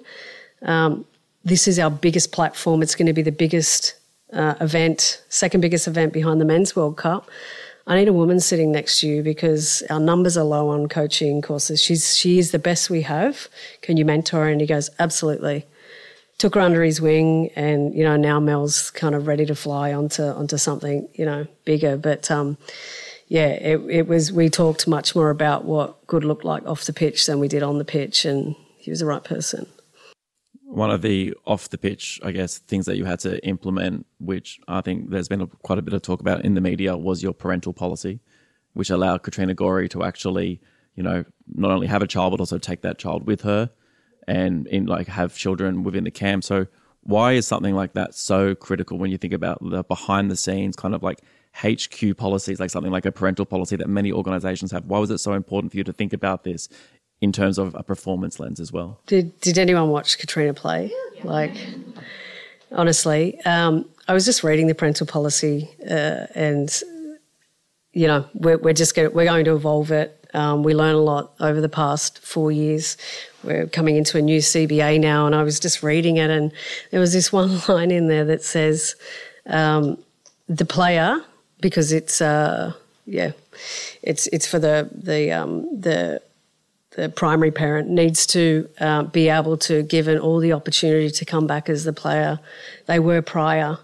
Um, this is our biggest platform. It's going to be the biggest uh, event, second biggest event behind the Men's World Cup. I need a woman sitting next to you because our numbers are low on coaching courses. She's she is the best we have. Can you mentor? And he goes, absolutely took her under his wing, and you know now Mel's kind of ready to fly onto onto something you know bigger. But um, yeah, it, it was. We talked much more about what good looked like off the pitch than we did on the pitch, and he was the right person.
One of the off the pitch, I guess, things that you had to implement, which I think there's been a, quite a bit of talk about in the media, was your parental policy, which allowed Katrina Gorry to actually, you know, not only have a child but also take that child with her and in like have children within the camp. So why is something like that so critical when you think about the behind the scenes kind of like HQ policies, like something like a parental policy that many organizations have? Why was it so important for you to think about this in terms of a performance lens as well?
Did Did anyone watch Katrina play? Like, honestly, um, I was just reading the parental policy, uh, and you know, we're, we're just going we're going to evolve it. Um, we learn a lot over the past four years. We're coming into a new CBA now, and I was just reading it, and there was this one line in there that says, um, "The player, because it's uh, yeah, it's it's for the the um, the the primary parent needs to uh, be able to given all the opportunity to come back as the player they were prior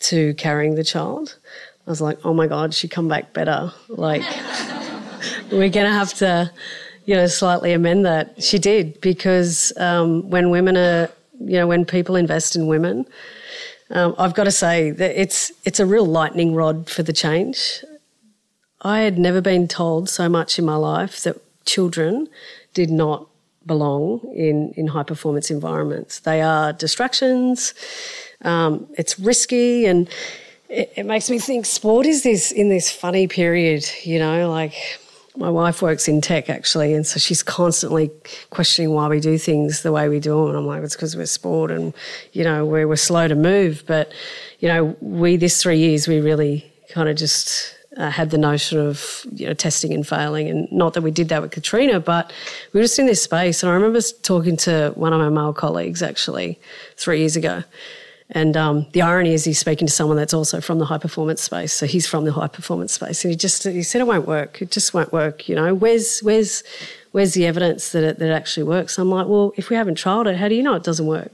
to carrying the child." I was like, "Oh my God, she come back better!" Like we're to have to you know, slightly amend that. She did because um, when women are, you know, when people invest in women, um, I've got to say that it's it's a real lightning rod for the change. I had never been told so much in my life that children did not belong in in high performance environments. They are distractions. Um, it's risky and. It, it makes me think sport is this in this funny period, you know, like my wife works in tech actually, and so she's constantly questioning why we do things the way we do them. And I'm like, it's because we're sport and, you know, we're, we're slow to move. But, you know, we, this three years, we really kind of just uh, had the notion of you know testing and failing, and not that we did that with Katrina, but we were just in this space. And I remember talking to one of my male colleagues actually three years ago, and um, the irony is he's speaking to someone that's also from the high performance space. So he's from the high performance space, and he just he said it won't work. It just won't work. You know, where's where's where's the evidence that it, that it actually works? I'm like, well, if we haven't trialed it, how do you know it doesn't work?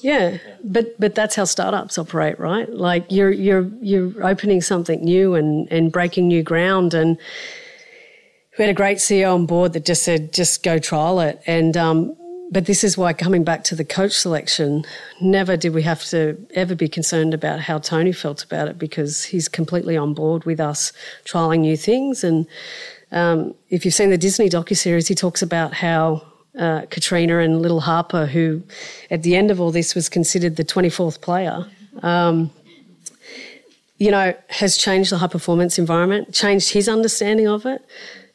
Yeah, but but that's how startups operate, right? Like you're you're you're opening something new and and breaking new ground and. We had a great CEO on board that just said, just go trial it. And um, but this is why coming back to the coach selection, never did we have to ever be concerned about how Tony felt about it because he's completely on board with us trialing new things. And um, if you've seen the Disney docu series, he talks about how uh, Katrina and little Harper, who at the end of all this was considered the 24th player, um, you know, has changed the high performance environment, changed his understanding of it.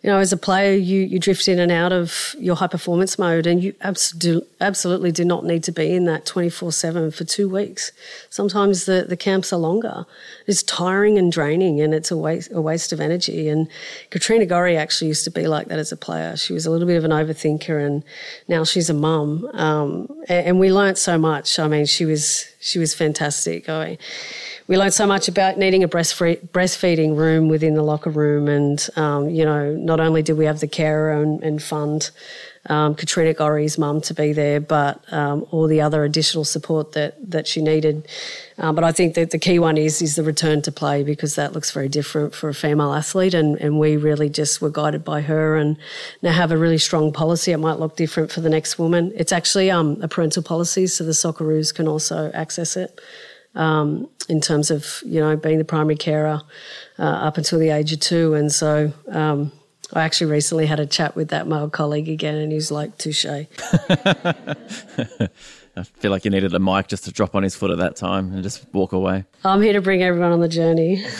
You know, as a player, you, you drift in and out of your high performance mode, and you absolu- absolutely do not need to be in that 24 7 for two weeks. Sometimes the, the camps are longer. It's tiring and draining, and it's a waste, a waste of energy. And Katrina Gorry actually used to be like that as a player. She was a little bit of an overthinker, and now she's a mum. Um, and, and, we learnt so much. I mean, she was, she was fantastic. I, we learned so much about needing a breastfeeding room within the locker room. And, um, you know, not only did we have the carer and, and fund um, Katrina Gorry's mum to be there, but um, all the other additional support that, that she needed. Um, but I think that the key one is is the return to play because that looks very different for a female athlete, and, and we really just were guided by her and now have a really strong policy. It might look different for the next woman. It's actually um, a parental policy, so the Socceroos can also access it um, in terms of you know being the primary carer uh, up until the age of two, and so. Um, I actually recently had a chat with that male colleague again, and he's like, touche. I
feel like you needed a mic just to drop on his foot at that time and just walk away.
I'm here to bring everyone on the journey.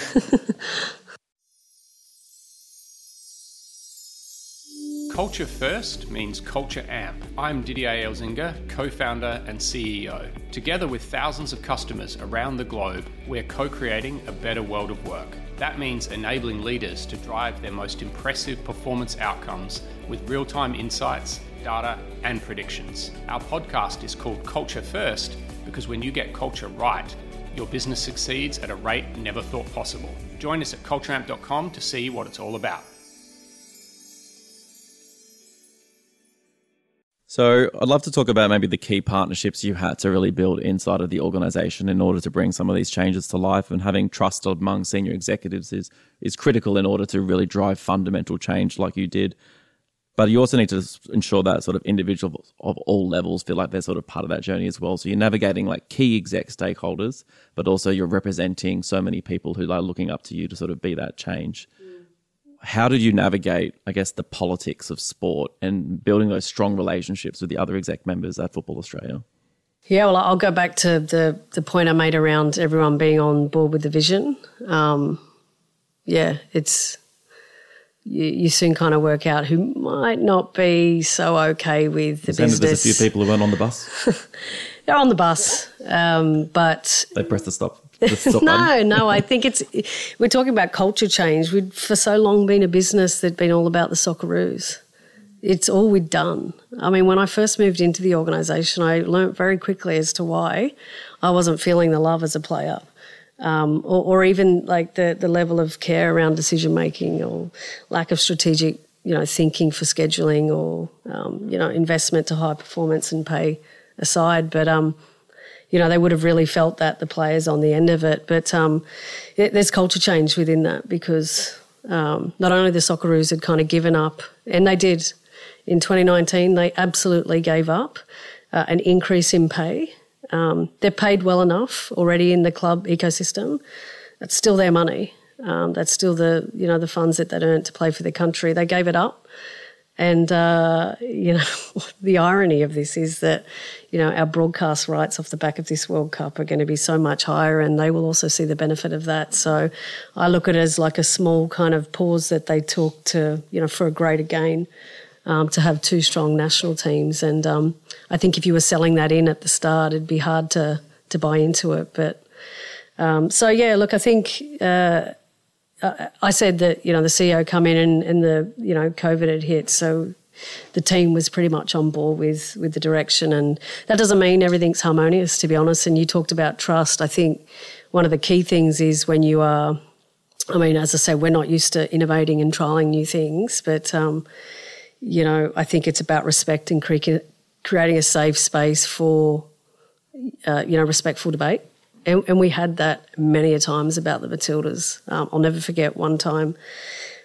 Culture First means Culture Amp. I'm Didier Elzinga, co founder and CEO. Together with thousands of customers around the globe, we're co creating a better world of work. That means enabling leaders to drive their most impressive performance outcomes with real time insights, data, and predictions. Our podcast is called Culture First because when you get culture right, your business succeeds at a rate never thought possible. Join us at cultureamp.com to see what it's all about.
So I'd love to talk about maybe the key partnerships you had to really build inside of the organization in order to bring some of these changes to life and having trust among senior executives is is critical in order to really drive fundamental change like you did. But you also need to ensure that sort of individuals of all levels feel like they're sort of part of that journey as well. So you're navigating like key exec stakeholders, but also you're representing so many people who are looking up to you to sort of be that change how did you navigate, I guess, the politics of sport and building those strong relationships with the other exec members at Football Australia?
Yeah, well, I'll go back to the the point I made around everyone being on board with the vision. Um, yeah, it's you, you, soon kind of work out who might not be so okay with the business.
There's a few people who weren't on the bus.
They're on the bus, um, but
they press the stop
no, no. I think it's we're talking about culture change. We'd for so long been a business that'd been all about the Socceroos. It's all we'd done. I mean, when I first moved into the organisation, I learnt very quickly as to why I wasn't feeling the love as a player. Um, or, or, even like the, the level of care around decision making or lack of strategic you know thinking for scheduling or um, you know investment to high performance and pay aside but um, you know, they would have really felt that the players on the end of it. But um, it, there's culture change within that because um, not only the Socceroos had kind of given up, and they did in 2019, they absolutely gave up uh, an increase in pay. Um, they're paid well enough already in the club ecosystem. That's still their money. Um, that's still the you know the funds that they earned to play for the country. They gave it up and, uh, you know, the irony of this is that, you know, our broadcast rights off the back of this World Cup are going to be so much higher and they will also see the benefit of that. So I look at it as like a small kind of pause that they took to, you know, for a greater gain. Um, to have two strong national teams, and um, I think if you were selling that in at the start, it'd be hard to to buy into it. But um, so yeah, look, I think uh, I said that you know the CEO come in and, and the you know COVID had hit, so the team was pretty much on board with with the direction, and that doesn't mean everything's harmonious, to be honest. And you talked about trust. I think one of the key things is when you are. I mean, as I say, we're not used to innovating and trialing new things, but um, you know, I think it's about respect and creating a safe space for uh, you know respectful debate and, and, we had that many a times about the Matildas. Um, I'll never forget one time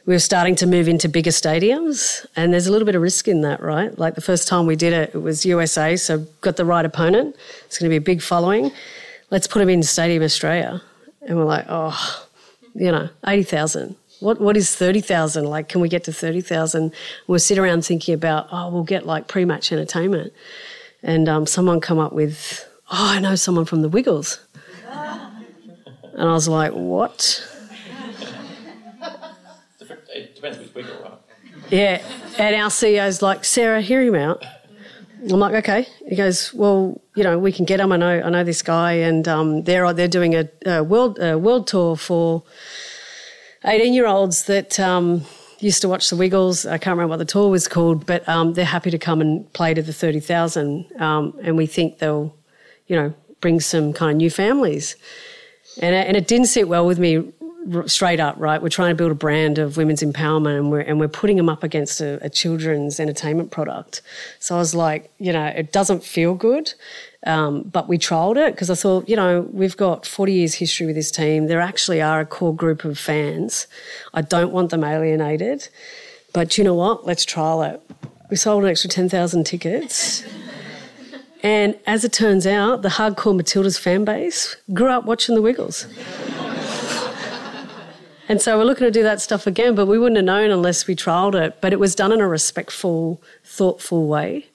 we were starting to move into bigger stadiums, and there's a little bit of risk in that, right? Like the first time we did it, it was USA, so got the right opponent. It's going to be a big following. Let's put them in Stadium Australia, and we're like, oh, you know, eighty thousand. What what is thirty thousand? Like, can we get to thirty thousand? We'll sit around thinking about, oh, we'll get like pre-match entertainment, and um, someone come up with, oh, I know someone from the Wiggles, and I was like, what?
It depends which wiggle, right?
Yeah, and our CEO's like, Sarah, hear him out. I'm like, okay. He goes, well, you know, we can get him. I know, I know this guy, and um, they're they're doing a, a world a world tour for 18 year olds that um, used to watch the Wiggles. I can't remember what the tour was called, but um, they're happy to come and play to the 30,000. Um, and we think they'll, you know, bring some kind of new families. And, and it didn't sit well with me straight up, right? We're trying to build a brand of women's empowerment and we're, and we're putting them up against a, a children's entertainment product. So I was like, you know, it doesn't feel good. Um, but we trialled it because I thought, you know, we've got 40 years history with this team. There actually are a core group of fans. I don't want them alienated. But you know what? Let's trial it. We sold an extra 10,000 tickets. And as it turns out, the hardcore Matildas fan base grew up watching the Wiggles. and so we're looking to do that stuff again, but we wouldn't have known unless we trialled it. But it was done in a respectful, thoughtful way.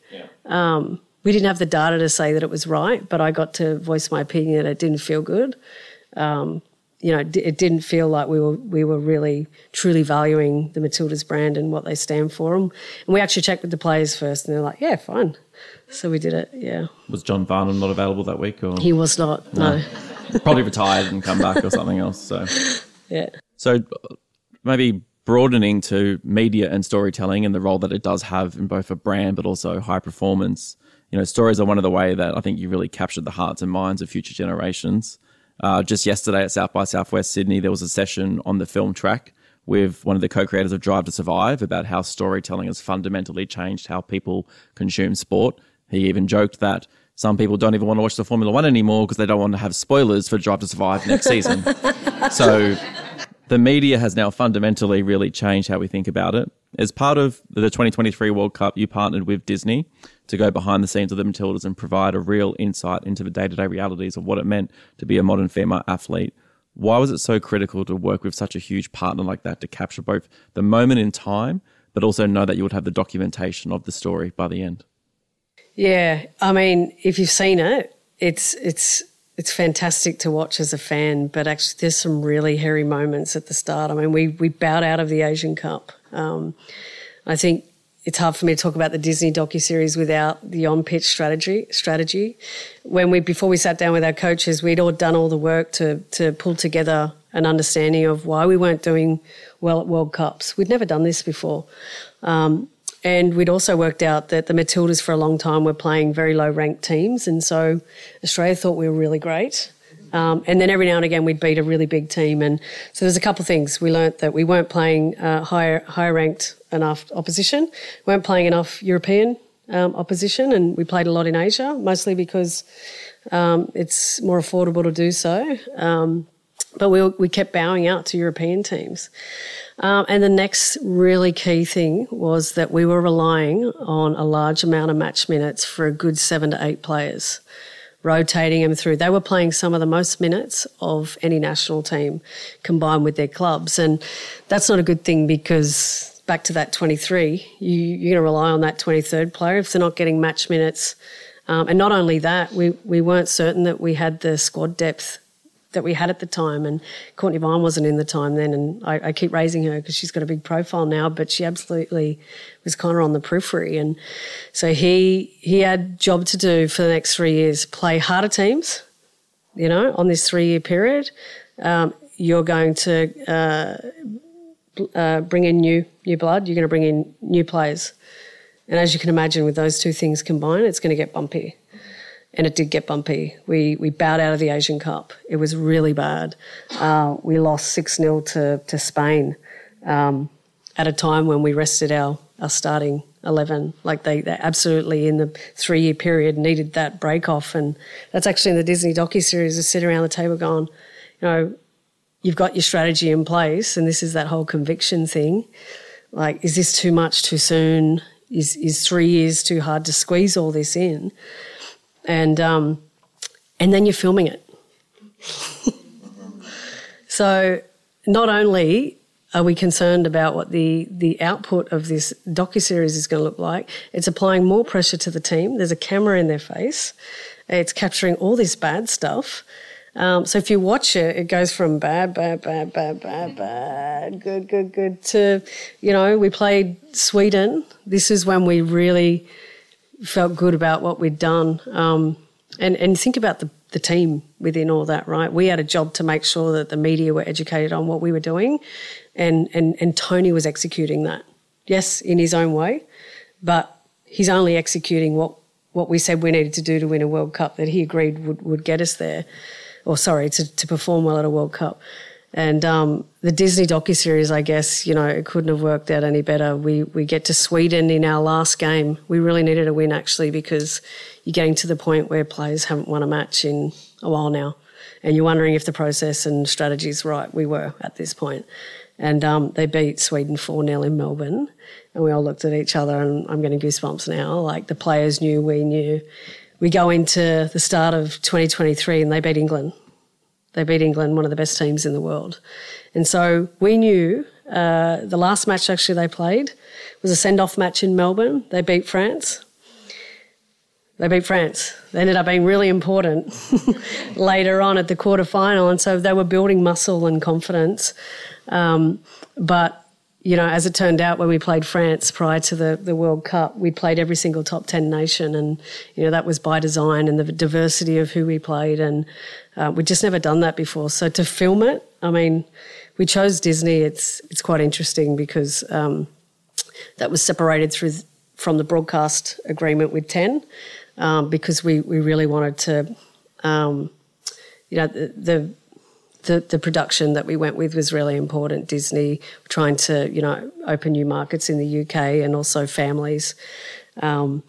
Um, we didn't have the data to say that it was right, but I got to voice my opinion that it didn't feel good. Um, you know, it didn't feel like we were we were really truly valuing the Matildas brand and what they stand for. And we actually checked with the players first, and they're like, "Yeah, fine." So we did it. Yeah.
Was John Farnham not available that week, or
He was not. No.
Probably retired and come back or something else. So
Yeah.
So uh, maybe broadening to media and storytelling and the role that it does have in both a brand but also high performance. You know, stories are one of the way that I think you really captured the hearts and minds of future generations. Uh, just yesterday at South by Southwest Sydney, there was a session on the film track with one of the co-creators of Drive to Survive about how storytelling has fundamentally changed how people consume sport. He even joked that some people don't even want to watch the Formula One anymore because they don't want to have spoilers for Drive to Survive next season. so the media has now fundamentally really changed how we think about it. As part of the 2023 World Cup, you partnered with Disney to go behind the scenes of the Matildas and provide a real insight into the day to day realities of what it meant to be a modern female athlete. Why was it so critical to work with such a huge partner like that to capture both the moment in time, but also know that you would have the documentation of the story by the end?
Yeah, I mean, if you've seen it, it's it's it's fantastic to watch as a fan. But actually, there's some really hairy moments at the start. I mean, we we bowed out of the Asian Cup. Um, I think it's hard for me to talk about the Disney docu series without the on pitch strategy. Strategy. When we before we sat down with our coaches, we'd all done all the work to to pull together an understanding of why we weren't doing well at World Cups. We'd never done this before. Um, and we'd also worked out that the Matildas for a long time were playing very low ranked teams. And so Australia thought we were really great. Um, and then every now and again we'd beat a really big team. And so there's a couple of things. We learnt that we weren't playing uh, higher, higher ranked enough opposition, weren't playing enough European um, opposition, and we played a lot in Asia, mostly because um, it's more affordable to do so. Um, but we, we kept bowing out to European teams. Um, and the next really key thing was that we were relying on a large amount of match minutes for a good seven to eight players, rotating them through. They were playing some of the most minutes of any national team combined with their clubs. And that's not a good thing because back to that 23, you, you're going to rely on that 23rd player if they're not getting match minutes. Um, and not only that, we, we weren't certain that we had the squad depth that we had at the time. And Cortnee Vine wasn't in the time then. And I, I keep raising her because she's got a big profile now, but she absolutely was kind of on the periphery. And so he, he had job to do for the next three years, play harder teams, you know, on this three year period. Um, you're going to uh, uh, bring in new, new blood. You're going to bring in new players. And as you can imagine, with those two things combined, it's going to get bumpy and it did get bumpy. We we bowed out of the Asian Cup. It was really bad. Uh, we lost six 0 to to Spain um, at a time when we rested our our starting eleven. Like they they absolutely in the three year period needed that break off, and that's actually in the Disney docu series. To sit around the table going, you know, you've got your strategy in place, and this is that whole conviction thing. Like, is this too much too soon? Is is three years too hard to squeeze all this in? And um, and then you're filming it. so not only are we concerned about what the the output of this docu series is going to look like? It's applying more pressure to the team. There's a camera in their face. It's capturing all this bad stuff. Um, so if you watch it, it goes from bad, bad, bad, bad, bad, bad, good, good, good to, you know, we played Sweden. This is when we really felt good about what we'd done. Um, and and think about the the team within all that, right? We had a job to make sure that the media were educated on what we were doing, and and and Tony was executing that. Yes, in his own way, but he's only executing what what we said we needed to do to win a World Cup that he agreed would would get us there, or sorry, to to perform well at a World Cup. And um, the Disney docu series, I guess, you know, it couldn't have worked out any better. We we get to Sweden in our last game. We really needed a win actually because you're getting to the point where players haven't won a match in a while now, and you're wondering if the process and strategy is right. We were at this point, and um, they beat Sweden four 0 in Melbourne, and we all looked at each other, and I'm getting goosebumps now. Like the players knew, we knew. We go into the start of 2023, and they beat England they beat England, one of the best teams in the world. And so we knew uh, the last match actually they played was a send off match in Melbourne. They beat France. They beat France. They ended up being really important later on at the quarter final. And so they were building muscle and confidence. Um, but you know, as it turned out, when we played France prior to the, the World Cup, we played every single top 10 nation. And, you know, that was by design and the diversity of who we played. And uh, we'd just never done that before. So to film it, I mean, we chose Disney. It's, it's quite interesting because um, that was separated through from the broadcast agreement with 10 um, because we, we really wanted to, um, you know, the, the the, the production that we went with was really important. Disney trying to, you know, open new markets in the UK and also families. Um,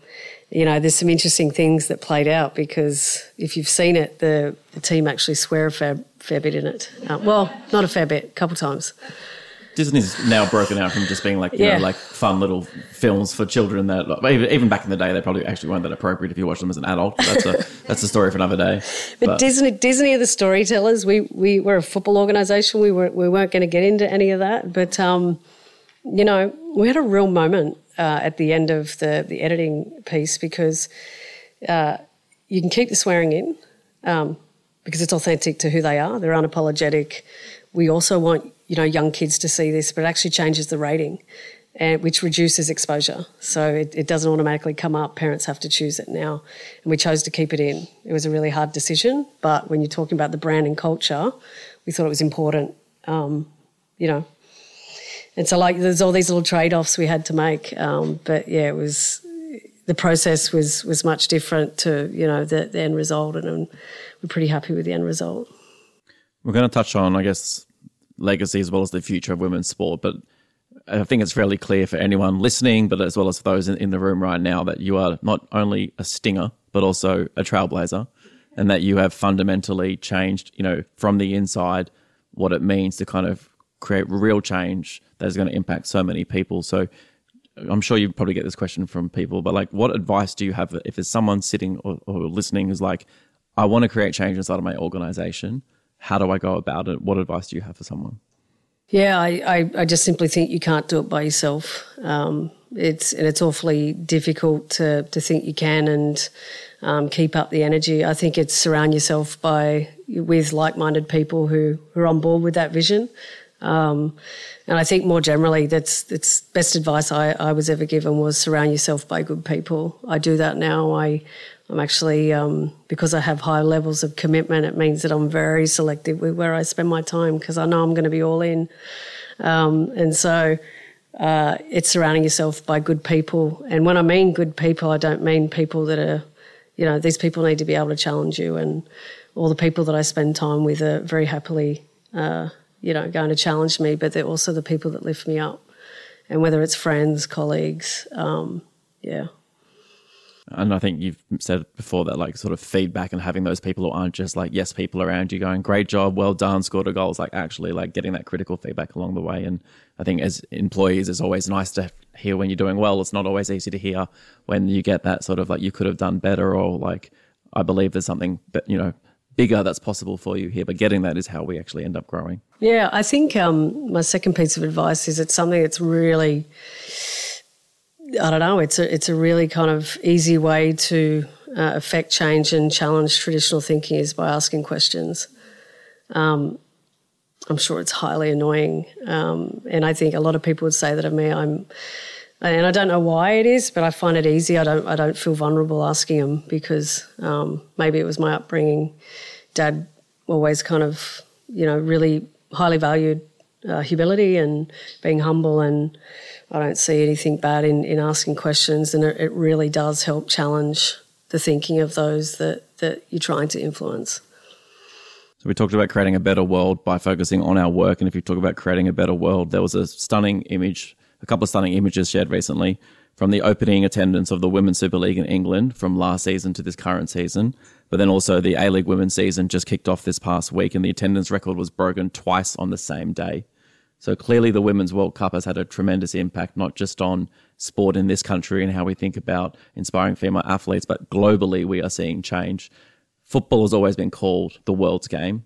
you know, there's some interesting things that played out because if you've seen it, the, the team actually swear a fair, fair bit in it. Uh, well, not a fair bit, a couple times.
Disney's now broken out from just being like you
Yeah.
know like fun little films for children that even, even back in the day they probably actually weren't that appropriate if you watch them as an adult. That's a that's a story for another day.
But, Disney, Disney are the storytellers. We we were a football organisation. We were we weren't going to get into any of that. But um, you know, we had a real moment uh, at the end of the the editing piece because uh, you can keep the swearing in um, because it's authentic to who they are. They're unapologetic. We also want you know young kids to see this, but it actually changes the rating. And, which reduces exposure. So it, it doesn't automatically come up. Parents have to choose it now. And we chose to keep it in. It was a really hard decision, but when you're talking about the brand and culture, we thought it was important, um, you know. And so, like, there's all these little trade offs we had to make. Um, but yeah, it was the process was was much different to you know the, the end result, and, and we're pretty happy with the end result.
We're going to touch on, I guess, legacy as well as the future of women's sport. But I think it's fairly clear for anyone listening, but as well as for those in, in the room right now, that you are not only a stinger, but also a trailblazer, and that you have fundamentally changed, you know, from the inside what it means to kind of create real change that is going to impact so many people. So I'm sure you probably get this question from people, but like, what advice do you have if there's someone sitting or, or listening who's like, I want to create change inside of my organization? How do I go about it? What advice do you have for someone?
Yeah, I, I, I just simply think you can't do it by yourself. Um, it's and it's awfully difficult to to think you can and um, keep up the energy. I think it's surround yourself by with like minded people who who are on board with that vision. Um, and I think more generally, that's that's best advice I, I was ever given was surround yourself by good people. I do that now. I I'm actually um, because I have high levels of commitment. It means that I'm very selective with where I spend my time because I know I'm going to be all in. Um, and so uh, it's surrounding yourself by good people. And when I mean good people, I don't mean people that are, you know, these people need to be able to challenge you. And all the people that I spend time with are very happily, uh, you know, going to challenge me, but they're also the people that lift me up. And whether it's friends, colleagues, um, yeah.
And I think you've said before that like sort of feedback and having those people who aren't just like yes people around you going great job, well done, scored a goal. It's like actually like getting that critical feedback along the way. And I think as employees, it's always nice to hear when you're doing well. It's not always easy to hear when you get that sort of like you could have done better or like I believe there's something that you know bigger that's possible for you here. But getting that is how we actually end up growing.
Yeah, I think um, my second piece of advice is it's something that's really, I don't know, it's a, it's a really kind of easy way to uh, affect change and challenge traditional thinking is by asking questions. Um, I'm sure it's highly annoying. Um, and I think a lot of people would say that of me. I'm, and I don't know why it is, but I find it easy. I don't, I don't feel vulnerable asking them because um, maybe it was my upbringing. Dad always kind of, you know, really highly valued uh, humility and being humble. And I don't see anything bad in, in asking questions. And it, it really does help challenge the thinking of those that, that you're trying to influence.
So we talked about creating a better world by focusing on our work. And if you talk about creating a better world, there was a stunning image, a couple of stunning images shared recently from the opening attendance of the Women's Super League in England from last season to this current season. But then also the A League Women's season just kicked off this past week and the attendance record was broken twice on the same day. So clearly the Women's World Cup has had a tremendous impact, not just on sport in this country and how we think about inspiring female athletes, but globally we are seeing change football has always been called the world's game.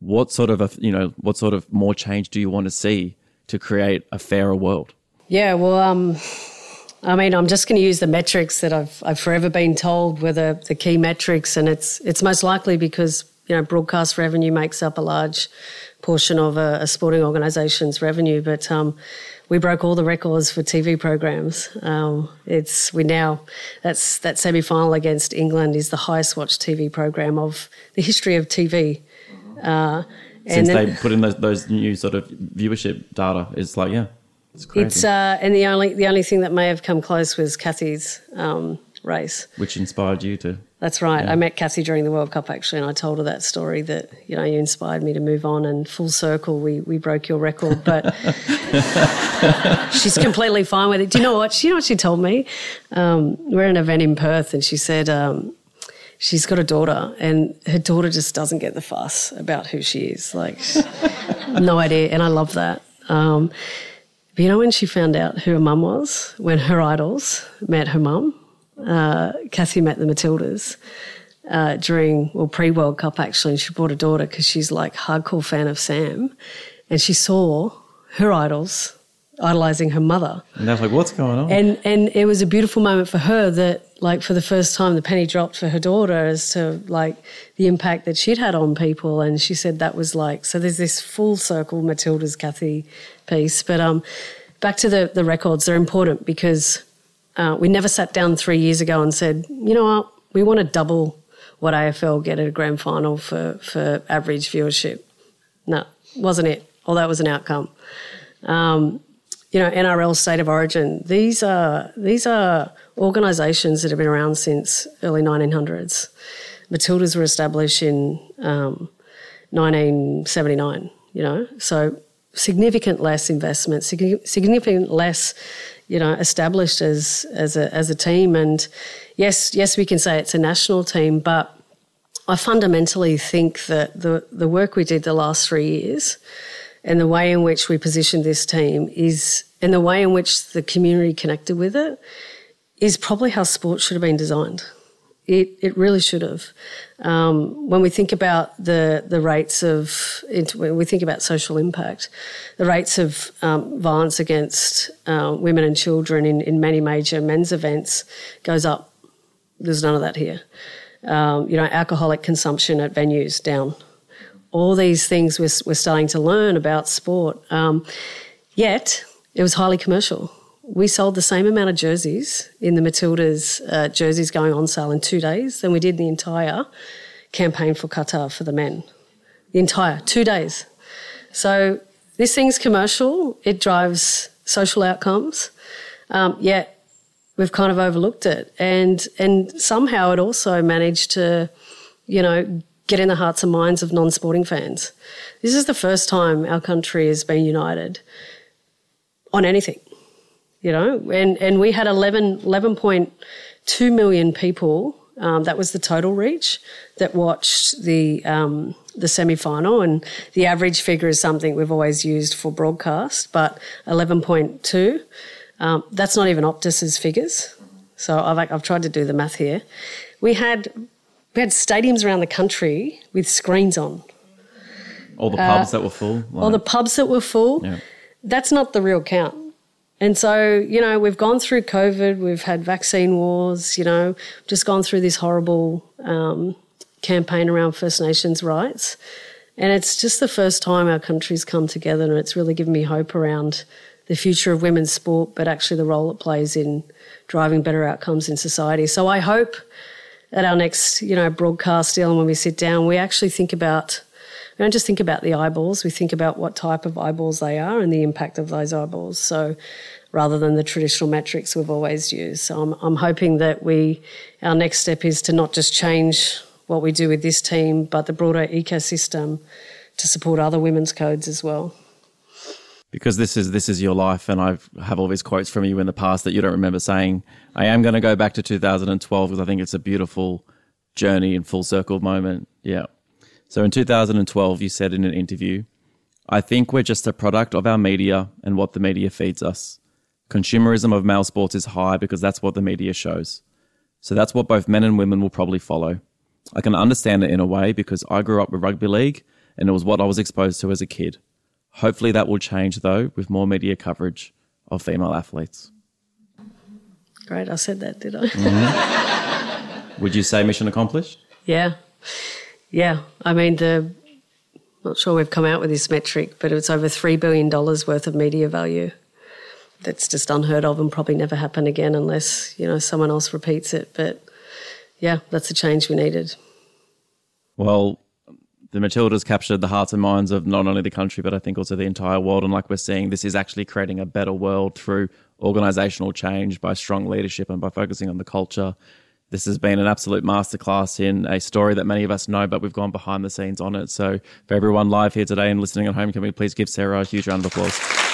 What sort of a, you know what sort of more change do you want to see to create a fairer world?
Yeah, well, um, I mean, I'm just going to use the metrics that I've I've forever been told were the, the key metrics, and it's it's most likely because you know broadcast revenue makes up a large portion of a, a sporting organisation's revenue, but um, we broke all the records for TV programs. Um, it's we now that's that semi final against England is the highest watched TV program of the history of TV. Uh,
Since then, they put in those, those, new sort of viewership data, it's like yeah, it's crazy.
It's uh, and the only the only thing that may have come close was Cathy's um, race,
which inspired you to
that's right. Yeah. I met Cathy during the World Cup actually, and I told her that story that you know you inspired me to move on. And full circle, we we broke your record, but she's completely fine with it. Do you know what? She, you know what she told me? Um, we're at an event in Perth, and she said. Um, she's got a daughter, and her daughter just doesn't get the fuss about who she is. Like, no idea. And I love that. Um, but you know, when she found out who her mum was, when her idols met her mum, uh, Cathy met the Matildas uh, during, well, pre World Cup actually, and she brought a daughter because she's like hardcore fan of Sam, and she saw her idols idolizing her mother.
And I was like, what's going on?
And and it was a beautiful moment for her that like for the first time the penny dropped for her daughter as to like the impact that she'd had on people. And she said that was like so there's this full circle Matilda's Cathy piece. But um back to the, the records, they're important because uh, we never sat down three years ago and said, you know what, we want to double what AFL get at a grand final for, for average viewership. No, wasn't it. Although that was an outcome. Um, you know, NRL State of Origin. These are these are organisations that have been around since early 1900s. Matildas were established in um, 1979. You know, so significant less investment, significant less you know, established as as a as a team. And yes, yes, we can say it's a national team, but I fundamentally think that the the work we did the last three years and the way in which we positioned this team is and the way in which the community connected with it is probably how sport should have been designed. It, it really should have. Um, when we think about the, the rates of, when we think about social impact, the rates of um, violence against uh, women and children in, in many major men's events goes up. There's none of that here. Um, you know, alcoholic consumption at venues down. All these things we're, we're starting to learn about sport. Um, yet, it was highly commercial we sold the same amount of jerseys in the Matildas uh, jerseys going on sale in two days than we did the entire campaign for Qatar for the men. The entire two days. So this thing's commercial. It drives social outcomes. Um, yet we've kind of overlooked it, and and somehow it also managed to, you know, get in the hearts and minds of non-sporting fans. This is the first time our country has been united on anything you know, and, and we had 11, 11.2 million people. Um, that was the total reach that watched the um, the semi final, and the average figure is something we've always used for broadcast, but 11.2. Um, that's not even Optus's figures. So I've, I've tried to do the math here. We had we had stadiums around the country with screens on.
All the
Uh,
pubs that were full.
All the pubs that were full.
Yeah.
That's not the real count. And so, you know, we've gone through COVID, we've had vaccine wars, you know, just gone through this horrible um, campaign around First Nations rights. And it's just the first time our country's come together, and it's really given me hope around the future of women's sport, but actually the role it plays in driving better outcomes in society. So I hope at our next, you know, broadcast deal and when we sit down, we actually think about don't just think about the eyeballs, we think about what type of eyeballs they are and the impact of those eyeballs. So rather than the traditional metrics we've always used. So I'm, I'm hoping that we, our next step is to not just change what we do with this team, but the broader ecosystem to support other women's codes as well.
because this is this is your life and I've have all these quotes from you in the past that you don't remember saying. I am going to go back to 2012 because I think it's a beautiful journey and full circle moment. Yeah. So in 2012 you said in an interview, I think we're just a product of our media and what the media feeds us. Consumerism of male sports is high because that's what the media shows. So that's what both men and women will probably follow. I can understand it in a way because I grew up with rugby league and it was what I was exposed to as a kid. Hopefully that will change though with more media coverage of female athletes.
Great, I said that, did I?
Mm-hmm. Would you say mission accomplished?
Yeah. Yeah. I mean, the, not sure we've come out with this metric, but it's over $3 billion worth of media value. That's just unheard of and probably never happen again unless, you know, someone else repeats it. But yeah, that's the change we needed.
Well, the Matildas captured the hearts and minds of not only the country, but I think also the entire world. And like we're seeing, this is actually creating a better world through organizational change by strong leadership and by focusing on the culture. This has been an absolute masterclass in a story that many of us know, but we've gone behind the scenes on it. So, for everyone live here today and listening at home, can we please give Sarah a huge round of applause?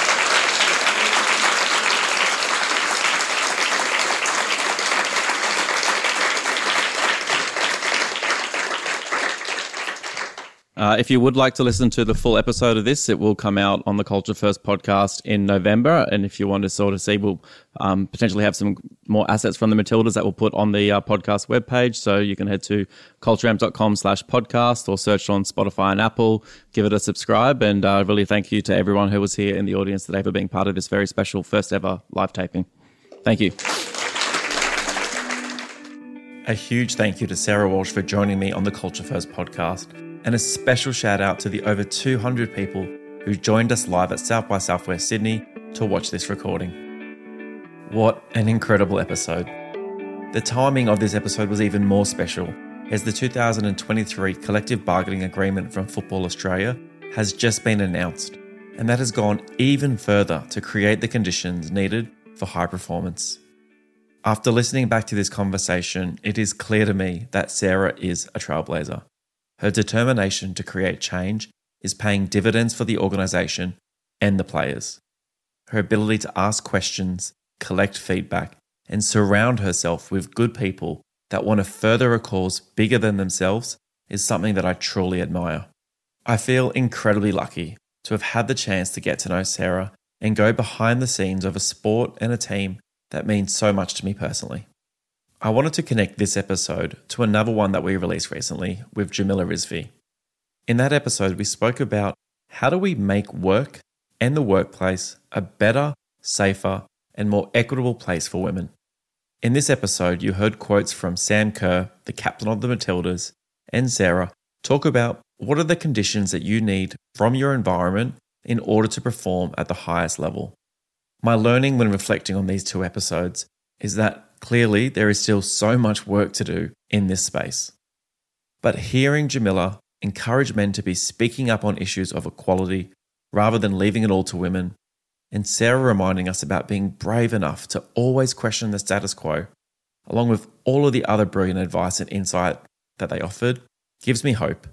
Uh, if you would like to listen to the full episode of this, it will come out on the Culture First podcast in November. And if you want to sort of see, we'll um, potentially have some more assets from the Matildas that we'll put on the uh, podcast webpage. So you can head to cultureamp.com slash podcast or search on Spotify and Apple. Give it a subscribe. And uh, really thank you to everyone who was here in the audience today for being part of this very special first ever live taping. Thank you.
A huge thank you to Sarah Walsh for joining me on the Culture First podcast, and a special shout out to the over 200 people who joined us live at South by Southwest Sydney to watch this recording. What an incredible episode! The timing of this episode was even more special as the 2023 collective bargaining agreement from Football Australia has just been announced, and that has gone even further to create the conditions needed for high performance. After listening back to this conversation, it is clear to me that Sarah is a trailblazer. Her determination to create change is paying dividends for the organisation and the players. Her ability to ask questions, collect feedback, and surround herself with good people that want to further a cause bigger than themselves is something that I truly admire. I feel incredibly lucky to have had the chance to get to know Sarah and go behind the scenes of a sport and a team that means so much to me personally. I wanted to connect this episode to another one that we released recently with Jamila Rizvi. In that episode, we spoke about how do we make work and the workplace a better, safer, and more equitable place for women. In this episode, you heard quotes from Sam Kerr, the captain of the Matildas, and Sarah talk about what are the conditions that you need from your environment in order to perform at the highest level. My learning when reflecting on these two episodes is that clearly there is still so much work to do in this space. But hearing Jamila encourage men to be speaking up on issues of equality rather than leaving it all to women, and Sarah reminding us about being brave enough to always question the status quo, along with all of the other brilliant advice and insight that they offered, gives me hope.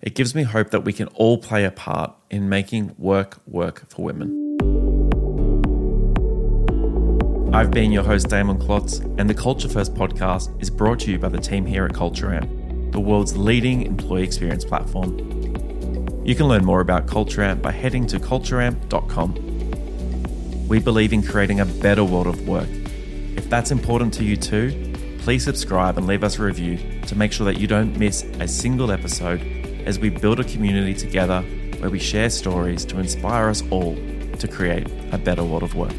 It gives me hope that we can all play a part in making work work for women. I've been your host, Damon Klotz, and the Culture First podcast is brought to you by the team here at Culture Amp, the world's leading employee experience platform. You can learn more about Culture Amp by heading to cultureamp.com. We believe in creating a better world of work. If that's important to you too, please subscribe and leave us a review to make sure that you don't miss a single episode as we build a community together where we share stories to inspire us all to create a better world of work.